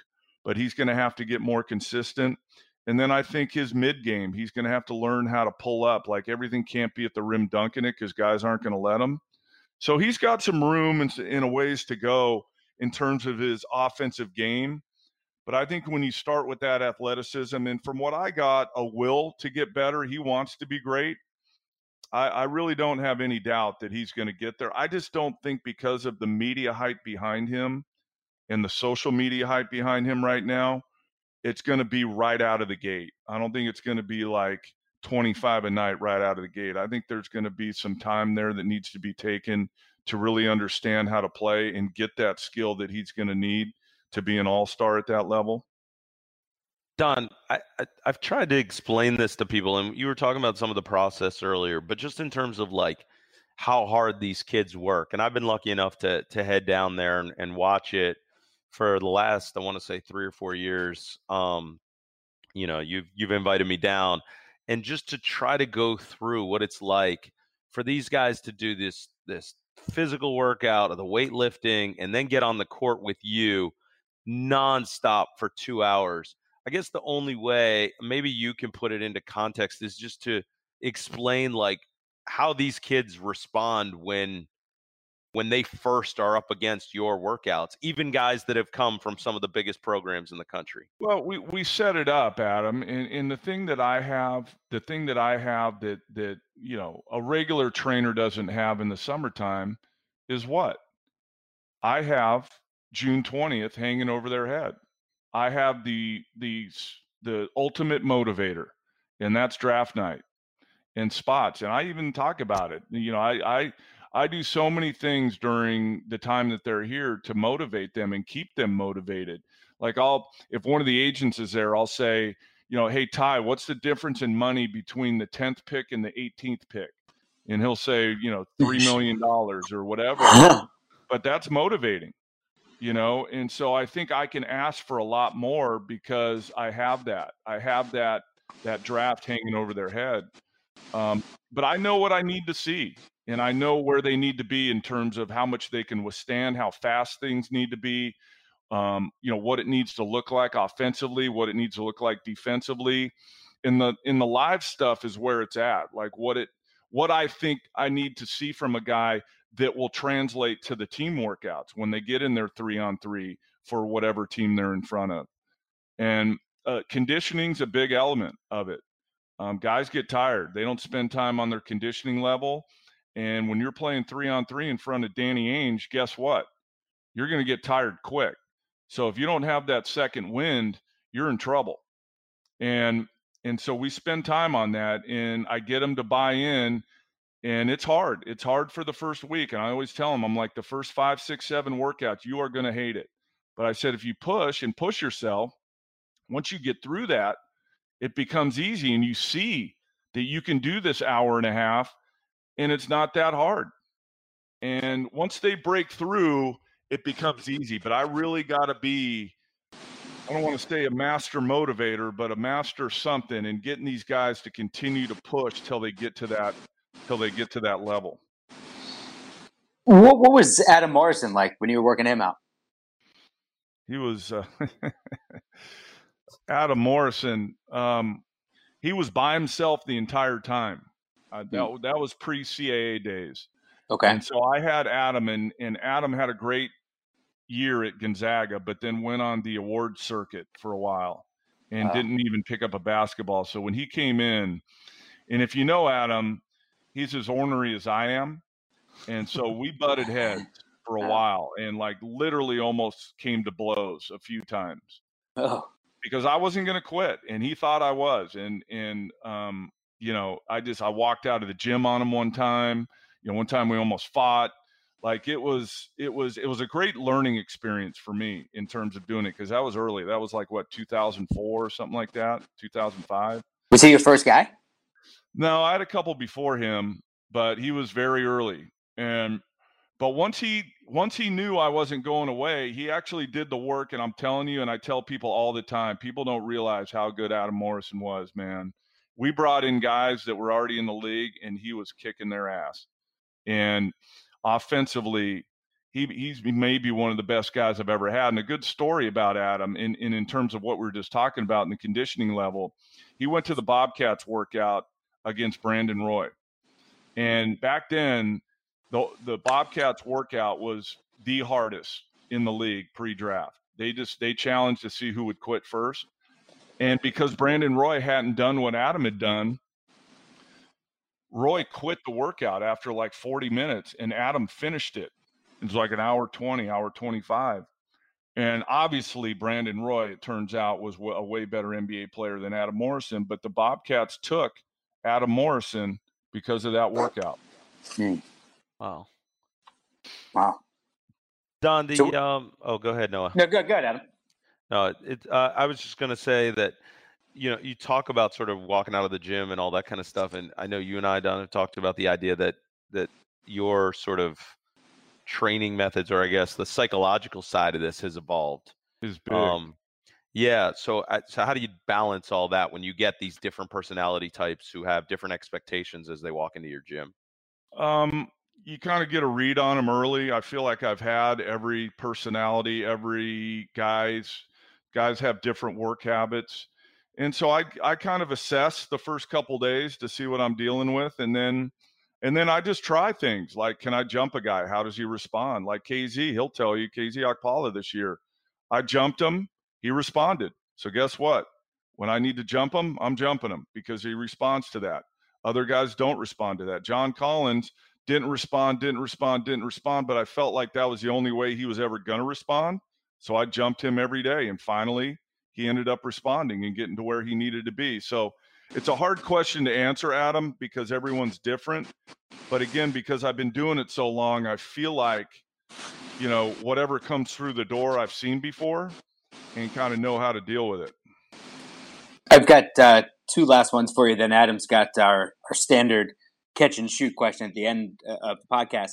Speaker 6: but he's going to have to get more consistent. And then I think his mid game, he's going to have to learn how to pull up. Like everything can't be at the rim dunking it because guys aren't going to let him. So he's got some room in, in a ways to go in terms of his offensive game. But I think when you start with that athleticism, and from what I got, a will to get better, he wants to be great. I, I really don't have any doubt that he's going to get there. I just don't think because of the media hype behind him and the social media hype behind him right now, it's going to be right out of the gate. I don't think it's going to be like 25 a night right out of the gate. I think there's going to be some time there that needs to be taken to really understand how to play and get that skill that he's going to need to be an all star at that level.
Speaker 4: Don, I, I, have tried to explain this to people, and you were talking about some of the process earlier, but just in terms of like how hard these kids work, and I've been lucky enough to to head down there and, and watch it for the last, I want to say, three or four years. Um, you know, you've you've invited me down, and just to try to go through what it's like for these guys to do this this physical workout of the weightlifting and then get on the court with you nonstop for two hours. I guess the only way maybe you can put it into context is just to explain like how these kids respond when when they first are up against your workouts, even guys that have come from some of the biggest programs in the country?
Speaker 6: Well, we, we set it up, Adam. And, and the thing that I have, the thing that I have that, that, you know, a regular trainer doesn't have in the summertime is what? I have June 20th hanging over their head. I have the, the, the ultimate motivator, and that's draft night and spots. And I even talk about it. You know, I, I, I do so many things during the time that they're here to motivate them and keep them motivated. Like I'll if one of the agents is there, I'll say, you know, hey Ty, what's the difference in money between the 10th pick and the 18th pick? And he'll say, you know, 3 million dollars or whatever. Uh-huh. but that's motivating. You know, and so I think I can ask for a lot more because I have that. I have that that draft hanging over their head. Um, but I know what I need to see and I know where they need to be in terms of how much they can withstand, how fast things need to be, um, you know, what it needs to look like offensively, what it needs to look like defensively. In the in the live stuff is where it's at. Like what it what I think I need to see from a guy that will translate to the team workouts when they get in their three on three for whatever team they're in front of. And uh, conditioning's a big element of it. Um, guys get tired. They don't spend time on their conditioning level. And when you're playing three on three in front of Danny Ainge, guess what? You're going to get tired quick. So if you don't have that second wind, you're in trouble. And and so we spend time on that, and I get them to buy in. And it's hard. It's hard for the first week. And I always tell them, I'm like, the first five, six, seven workouts, you are going to hate it. But I said, if you push and push yourself, once you get through that, it becomes easy and you see that you can do this hour and a half and it's not that hard. And once they break through, it becomes easy. But I really got to be, I don't want to say a master motivator, but a master something and getting these guys to continue to push till they get to that, till they get to that level.
Speaker 3: What, what was Adam Morrison like when you were working him out?
Speaker 6: He was uh, Adam Morrison. Um, he was by himself the entire time. Uh, that mm. that was pre CAA days.
Speaker 3: Okay.
Speaker 6: And so I had Adam, and and Adam had a great year at Gonzaga, but then went on the award circuit for a while. and wow. didn't even pick up a basketball. So when he came in, and if you know Adam, he's as ornery as I am. And so we butted heads for a while and like literally almost came to blows a few times. Oh. Because I wasn't going to quit and he thought I was. And, and, um, you know, I just, I walked out of the gym on him one time. You know, one time we almost fought. Like it was, it was, it was a great learning experience for me in terms of doing it because that was early. That was like what 2004 or something like that, 2005.
Speaker 3: Was he your first guy?
Speaker 6: No, I had a couple before him, but he was very early. And but once he once he knew I wasn't going away, he actually did the work. And I'm telling you, and I tell people all the time, people don't realize how good Adam Morrison was, man. We brought in guys that were already in the league, and he was kicking their ass. And offensively, he, he's maybe one of the best guys I've ever had. And a good story about Adam, in, in, in terms of what we were just talking about in the conditioning level, he went to the Bobcats workout against Brandon Roy. And back then, the the Bobcats workout was the hardest in the league pre-draft. They just they challenged to see who would quit first. And because Brandon Roy hadn't done what Adam had done, Roy quit the workout after like 40 minutes and Adam finished it. It was like an hour 20, hour 25. And obviously, Brandon Roy, it turns out, was a way better NBA player than Adam Morrison. But the Bobcats took Adam Morrison because of that workout.
Speaker 4: Hmm. Wow.
Speaker 3: Wow.
Speaker 4: Don, the so, um. Oh, go ahead, Noah.
Speaker 3: No, good, good, Adam.
Speaker 4: No, it. Uh, I was just going to say that, you know, you talk about sort of walking out of the gym and all that kind of stuff, and I know you and I, Don, have talked about the idea that that your sort of training methods, or I guess the psychological side of this, has evolved.
Speaker 6: Is big. Um,
Speaker 4: yeah. So, uh, so how do you balance all that when you get these different personality types who have different expectations as they walk into your gym?
Speaker 6: Um, you kind of get a read on them early. I feel like I've had every personality, every guys guys have different work habits. And so I I kind of assess the first couple days to see what I'm dealing with and then and then I just try things like can I jump a guy? How does he respond? Like KZ, he'll tell you KZ Okpala this year. I jumped him, he responded. So guess what? When I need to jump him, I'm jumping him because he responds to that. Other guys don't respond to that. John Collins didn't respond, didn't respond, didn't respond. But I felt like that was the only way he was ever going to respond. So I jumped him every day. And finally, he ended up responding and getting to where he needed to be. So it's a hard question to answer, Adam, because everyone's different. But again, because I've been doing it so long, I feel like, you know, whatever comes through the door, I've seen before and kind of know how to deal with it.
Speaker 3: I've got uh, two last ones for you. Then Adam's got our, our standard catch and shoot question at the end uh, of the podcast.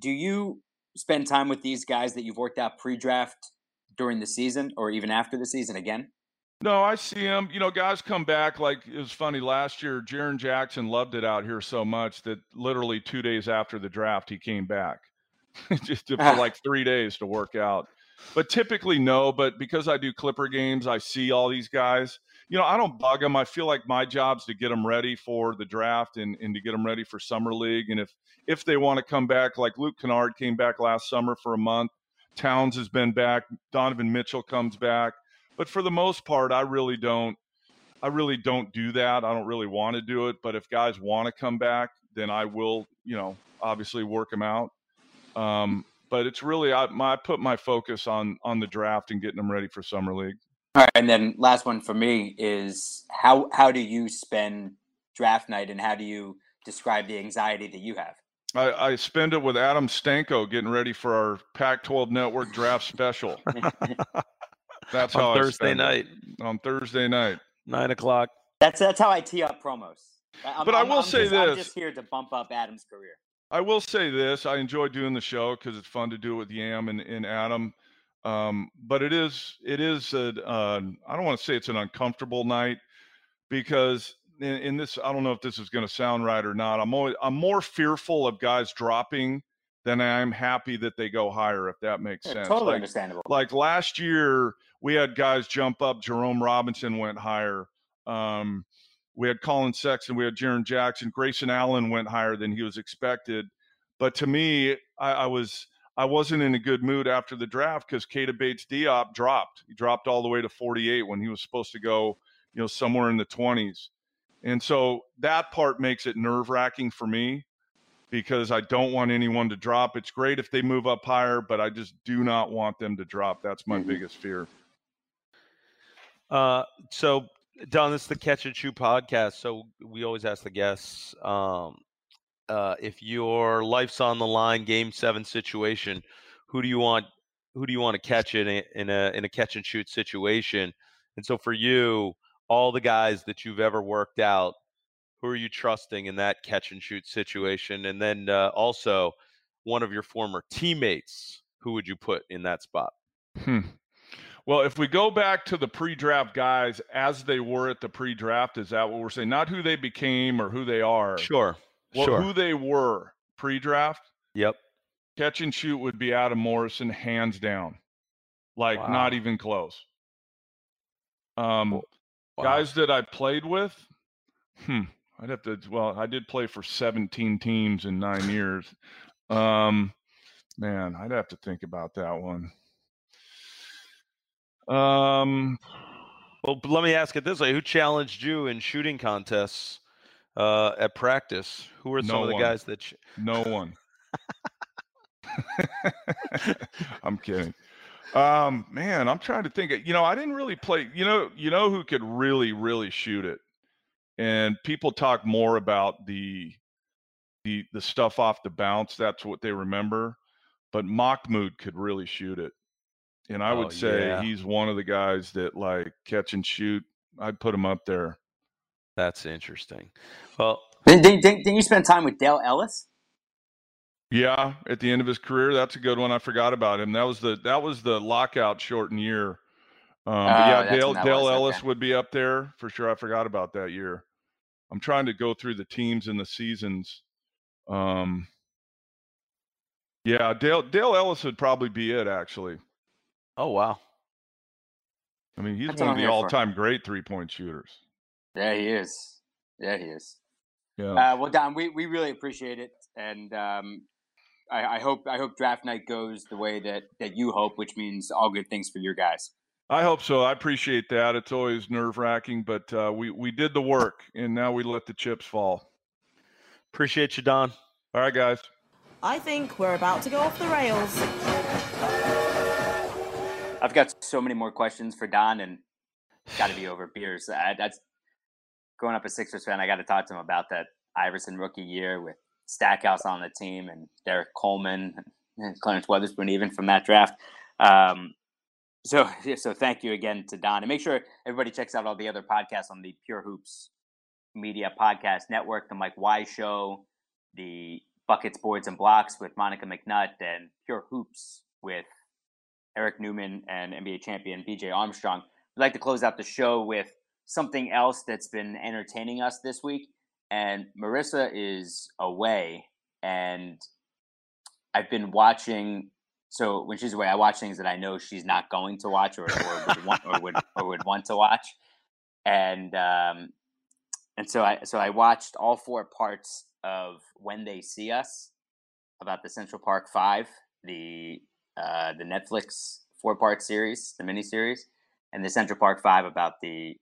Speaker 3: Do you spend time with these guys that you've worked out pre-draft during the season or even after the season again?
Speaker 6: No, I see them. You know, guys come back like it was funny last year. Jaren Jackson loved it out here so much that literally two days after the draft, he came back just for like three days to work out. But typically, no. But because I do Clipper games, I see all these guys you know, I don't bug them. I feel like my job's to get them ready for the draft and, and to get them ready for summer league. And if if they want to come back, like Luke Kennard came back last summer for a month, Towns has been back, Donovan Mitchell comes back. But for the most part, I really don't. I really don't do that. I don't really want to do it. But if guys want to come back, then I will, you know, obviously work them out. Um, but it's really I, my, I put my focus on on the draft and getting them ready for summer league.
Speaker 3: All right, and then last one for me is how how do you spend draft night, and how do you describe the anxiety that you have?
Speaker 6: I, I spend it with Adam Stanko getting ready for our Pac-12 Network draft special.
Speaker 4: that's on how Thursday night.
Speaker 6: It. On Thursday night,
Speaker 4: nine o'clock.
Speaker 3: That's that's how I tee up promos.
Speaker 6: I'm, but I will
Speaker 3: I'm
Speaker 6: say
Speaker 3: just,
Speaker 6: this:
Speaker 3: I'm just here to bump up Adam's career.
Speaker 6: I will say this: I enjoy doing the show because it's fun to do it with Yam and, and Adam. Um, but it is it is a uh, I don't want to say it's an uncomfortable night because in, in this I don't know if this is going to sound right or not. I'm always, I'm more fearful of guys dropping than I'm happy that they go higher. If that makes yeah, sense.
Speaker 3: Totally
Speaker 6: like,
Speaker 3: understandable.
Speaker 6: Like last year, we had guys jump up. Jerome Robinson went higher. Um, we had Collin Sexton. We had Jaren Jackson. Grayson Allen went higher than he was expected. But to me, I, I was I wasn't in a good mood after the draft because Keita Bates Diop dropped. He dropped all the way to 48 when he was supposed to go, you know, somewhere in the 20s. And so that part makes it nerve wracking for me because I don't want anyone to drop. It's great if they move up higher, but I just do not want them to drop. That's my mm-hmm. biggest fear.
Speaker 4: Uh, so Don, this is the Catch and Shoot podcast. So we always ask the guests um, uh, if your life's on the line, Game Seven situation, who do you want? Who do you want to catch in a, in a in a catch and shoot situation? And so for you, all the guys that you've ever worked out, who are you trusting in that catch and shoot situation? And then uh, also one of your former teammates, who would you put in that spot?
Speaker 6: Hmm. Well, if we go back to the pre-draft guys as they were at the pre-draft, is that what we're saying? Not who they became or who they are.
Speaker 4: Sure.
Speaker 6: Well,
Speaker 4: sure.
Speaker 6: who they were pre-draft.
Speaker 4: Yep.
Speaker 6: Catch and shoot would be Adam Morrison, hands down. Like wow. not even close. Um, wow. guys that I played with. Hmm. I'd have to. Well, I did play for 17 teams in nine years. Um, man, I'd have to think about that one. Um,
Speaker 4: well, let me ask it this way: Who challenged you in shooting contests uh, at practice? Who were some
Speaker 6: no
Speaker 4: of the
Speaker 6: one.
Speaker 4: guys that? Ch-
Speaker 6: no one. I'm kidding. Um, man, I'm trying to think. You know, I didn't really play. You know, you know who could really, really shoot it, and people talk more about the the the stuff off the bounce. That's what they remember. But Mahmoud could really shoot it and I oh, would say yeah. he's one of the guys that like catch and shoot. I'd put him up there.
Speaker 4: That's interesting. Well,
Speaker 3: didn't, didn't, didn't you spend time with Dale Ellis?
Speaker 6: Yeah, at the end of his career, that's a good one. I forgot about him. That was the that was the lockout shortened year. Um, oh, yeah, Dale Dale was, Ellis okay. would be up there for sure. I forgot about that year. I'm trying to go through the teams and the seasons. Um, yeah, Dale Dale Ellis would probably be it actually.
Speaker 4: Oh wow.
Speaker 6: I mean, he's That's one of the all-time great three-point shooters.
Speaker 3: Yeah, he is. Yeah, he is.
Speaker 6: Yeah.
Speaker 3: Uh, well, Don, we, we really appreciate it, and um, I, I, hope I hope draft night goes the way that that you hope, which means all good things for your guys.
Speaker 6: I hope so. I appreciate that. It's always nerve-wracking, but uh, we we did the work, and now we let the chips fall.
Speaker 4: Appreciate you, Don.
Speaker 6: All right, guys.
Speaker 2: I think we're about to go off the rails.
Speaker 3: I've got so many more questions for Don, and got to be over beers. I, that's growing up a Sixers fan. I got to talk to him about that Iverson rookie year with Stackhouse on the team and Derrick Coleman and Clarence Weatherspoon, even from that draft. Um, so, so thank you again to Don, and make sure everybody checks out all the other podcasts on the Pure Hoops Media Podcast Network, the Mike Wise Show, the Buckets, Boards, and Blocks with Monica McNutt, and Pure Hoops with Eric Newman and NBA champion BJ Armstrong. We'd like to close out the show with something else that's been entertaining us this week. And Marissa is away, and I've been watching. So when she's away, I watch things that I know she's not going to watch, or, or would want, or would or would want to watch. And um, and so I so I watched all four parts of When They See Us about the Central Park Five, the uh, the Netflix four part series, the miniseries, and the Central Park Five about the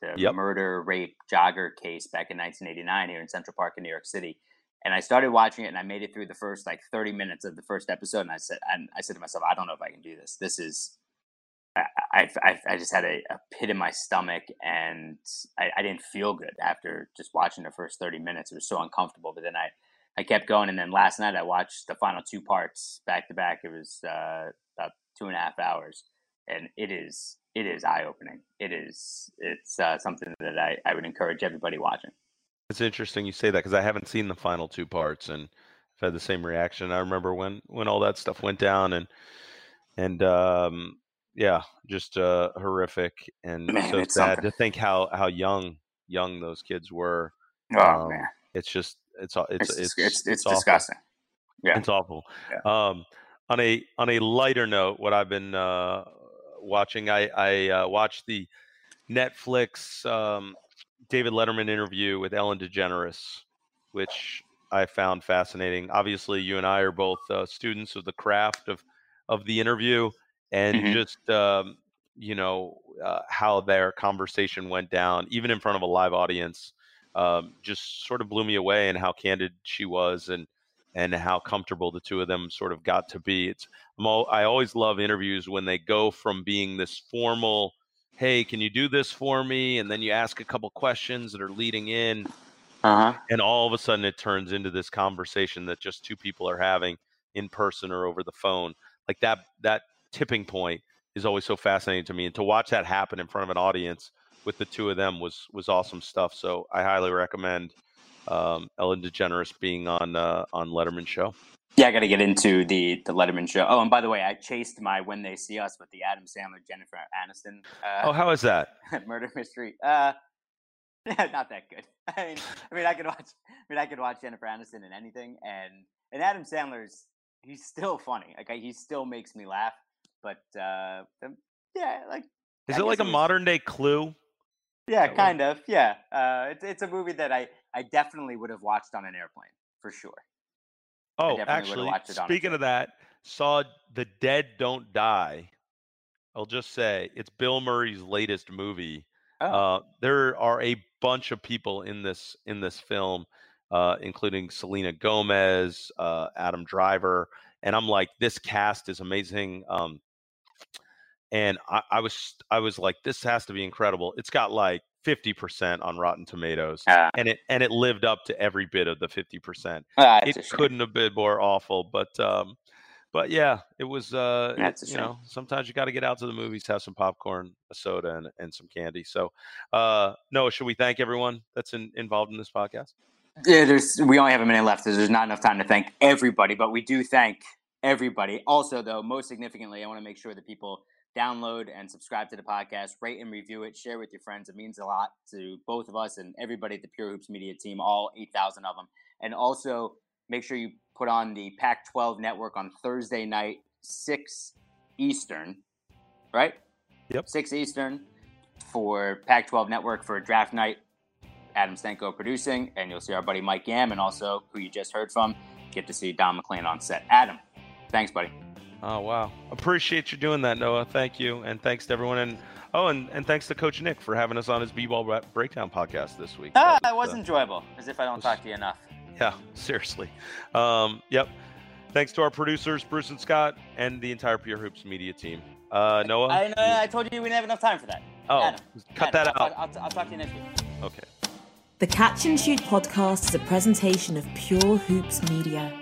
Speaker 3: the yep. murder, rape, jogger case back in 1989 here in Central Park in New York City. And I started watching it, and I made it through the first like 30 minutes of the first episode, and I said, and I said to myself, I don't know if I can do this. This is, I, I, I just had a, a, pit in my stomach, and I, I didn't feel good after just watching the first 30 minutes. It was so uncomfortable. But then I, I kept going, and then last night I watched the final two parts back to back. It was uh, about two and a half hours, and it is it is eye opening. It is it's uh, something that I, I would encourage everybody watching.
Speaker 4: It's interesting you say that because I haven't seen the final two parts, and I've had the same reaction. I remember when when all that stuff went down, and and um, yeah, just uh, horrific and man, so sad something. to think how how young young those kids were.
Speaker 3: Oh um, man,
Speaker 4: it's just it's it's
Speaker 3: it's it's, it's, it's disgusting.
Speaker 4: Yeah, it's awful. Yeah. Um, on a on a lighter note, what I've been uh, watching, I I uh, watched the Netflix um, David Letterman interview with Ellen DeGeneres, which I found fascinating. Obviously, you and I are both uh, students of the craft of of the interview, and
Speaker 3: Mhm.
Speaker 4: just um, you know uh, how their conversation went down, even in front of a live audience, um, just sort of blew me away, and how candid she was, and and how comfortable the two of them sort of got to be. It's I'm all, I always love interviews when they go from being this formal, hey, can you do this for me, and then you ask a couple questions that are leading in
Speaker 3: Uh huh.
Speaker 4: and all of a sudden it turns into this conversation that just two people are having in person or over the phone like that that tipping point is always so fascinating to me and to watch that happen in front of an audience with the two of them was was awesome stuff so i highly recommend um, ellen degeneres being on uh, on letterman show
Speaker 3: Yeah, I got to get into the the Letterman show. Oh, and by the way, I chased my When They See Us with the Adam Sandler Jennifer Aniston
Speaker 4: oh
Speaker 3: uh,
Speaker 4: how is that
Speaker 3: murder mystery. Uh, not that good. I mean, I mean, I could watch. I mean, I could watch Jennifer Aniston in anything, and and Adam Sandler's he's still funny. Like he still makes me laugh. But uh, um, yeah, like
Speaker 4: is
Speaker 3: I
Speaker 4: it like a
Speaker 3: guess it was-
Speaker 4: modern day clue
Speaker 3: yeah, kind of. Yeah, uh, it's it's a movie that I I definitely would have watched on an airplane for sure.
Speaker 4: oh actually
Speaker 3: watched it on a
Speaker 4: speaking of that saw the dead don't die i'll just say it's bill murray's latest movie
Speaker 3: Oh,
Speaker 4: Uh, there are a bunch of people in this in this film, uh, including Selena Gomez, uh, Adam Driver, and I'm like, this cast is amazing. Um, and I, I was I was like, this has to be incredible. It's got like 50% on Rotten Tomatoes,
Speaker 3: uh,
Speaker 4: and it and it lived up to every bit of the 50%.
Speaker 3: ah,
Speaker 4: It
Speaker 3: it's a shame.
Speaker 4: couldn't have been more awful, but um, but yeah, it was. Uh, it- you know, sometimes you got to get out to the movies, have some popcorn, a soda, and, and some candy. So, uh, Noah, should we thank everyone that's in, involved in this podcast?
Speaker 3: Yeah, there's we only have a minute left. so There's not enough time to thank everybody, but we do thank everybody. Also, though, most significantly, I want to make sure that people download and subscribe to the podcast, rate and review it, share with your friends. It means a lot to both of us and everybody at the Pure Hoops Media team, all 8,000 of them. And also, make sure you put on the Pac 12 network on Thursday night, 6 Eastern, right?
Speaker 4: Yep.
Speaker 3: 6 Eastern for Pac 12 network for draft night. Adam Stenko producing, and you'll see our buddy Mike Yam, and also who you just heard from. Get to see Don MacLean on set. Adam, thanks, buddy.
Speaker 4: Oh wow, appreciate you doing that, Noah. Thank you, and thanks to everyone. And oh, and, and thanks to Coach Nick for having us on his B-ball breakdown podcast this week.
Speaker 3: Ah,
Speaker 4: That
Speaker 3: it
Speaker 4: was,
Speaker 3: was
Speaker 4: uh,
Speaker 3: enjoyable, as if I don't
Speaker 4: was-
Speaker 3: talk to you enough.
Speaker 4: Yeah, seriously. Um, yep. Thanks to our producers, Bruce and Scott, and the entire Pure Hoops media team. Uh, Noah.
Speaker 3: I, know, I told you we didn't have enough time for that.
Speaker 4: oh,
Speaker 3: Adam,
Speaker 4: cut
Speaker 3: Adam,
Speaker 4: that
Speaker 3: I'll,
Speaker 4: out.
Speaker 3: I'll, I'll talk to you next week.
Speaker 4: Okay.
Speaker 2: The Catch and Shoot podcast is a presentation of Pure Hoops Media.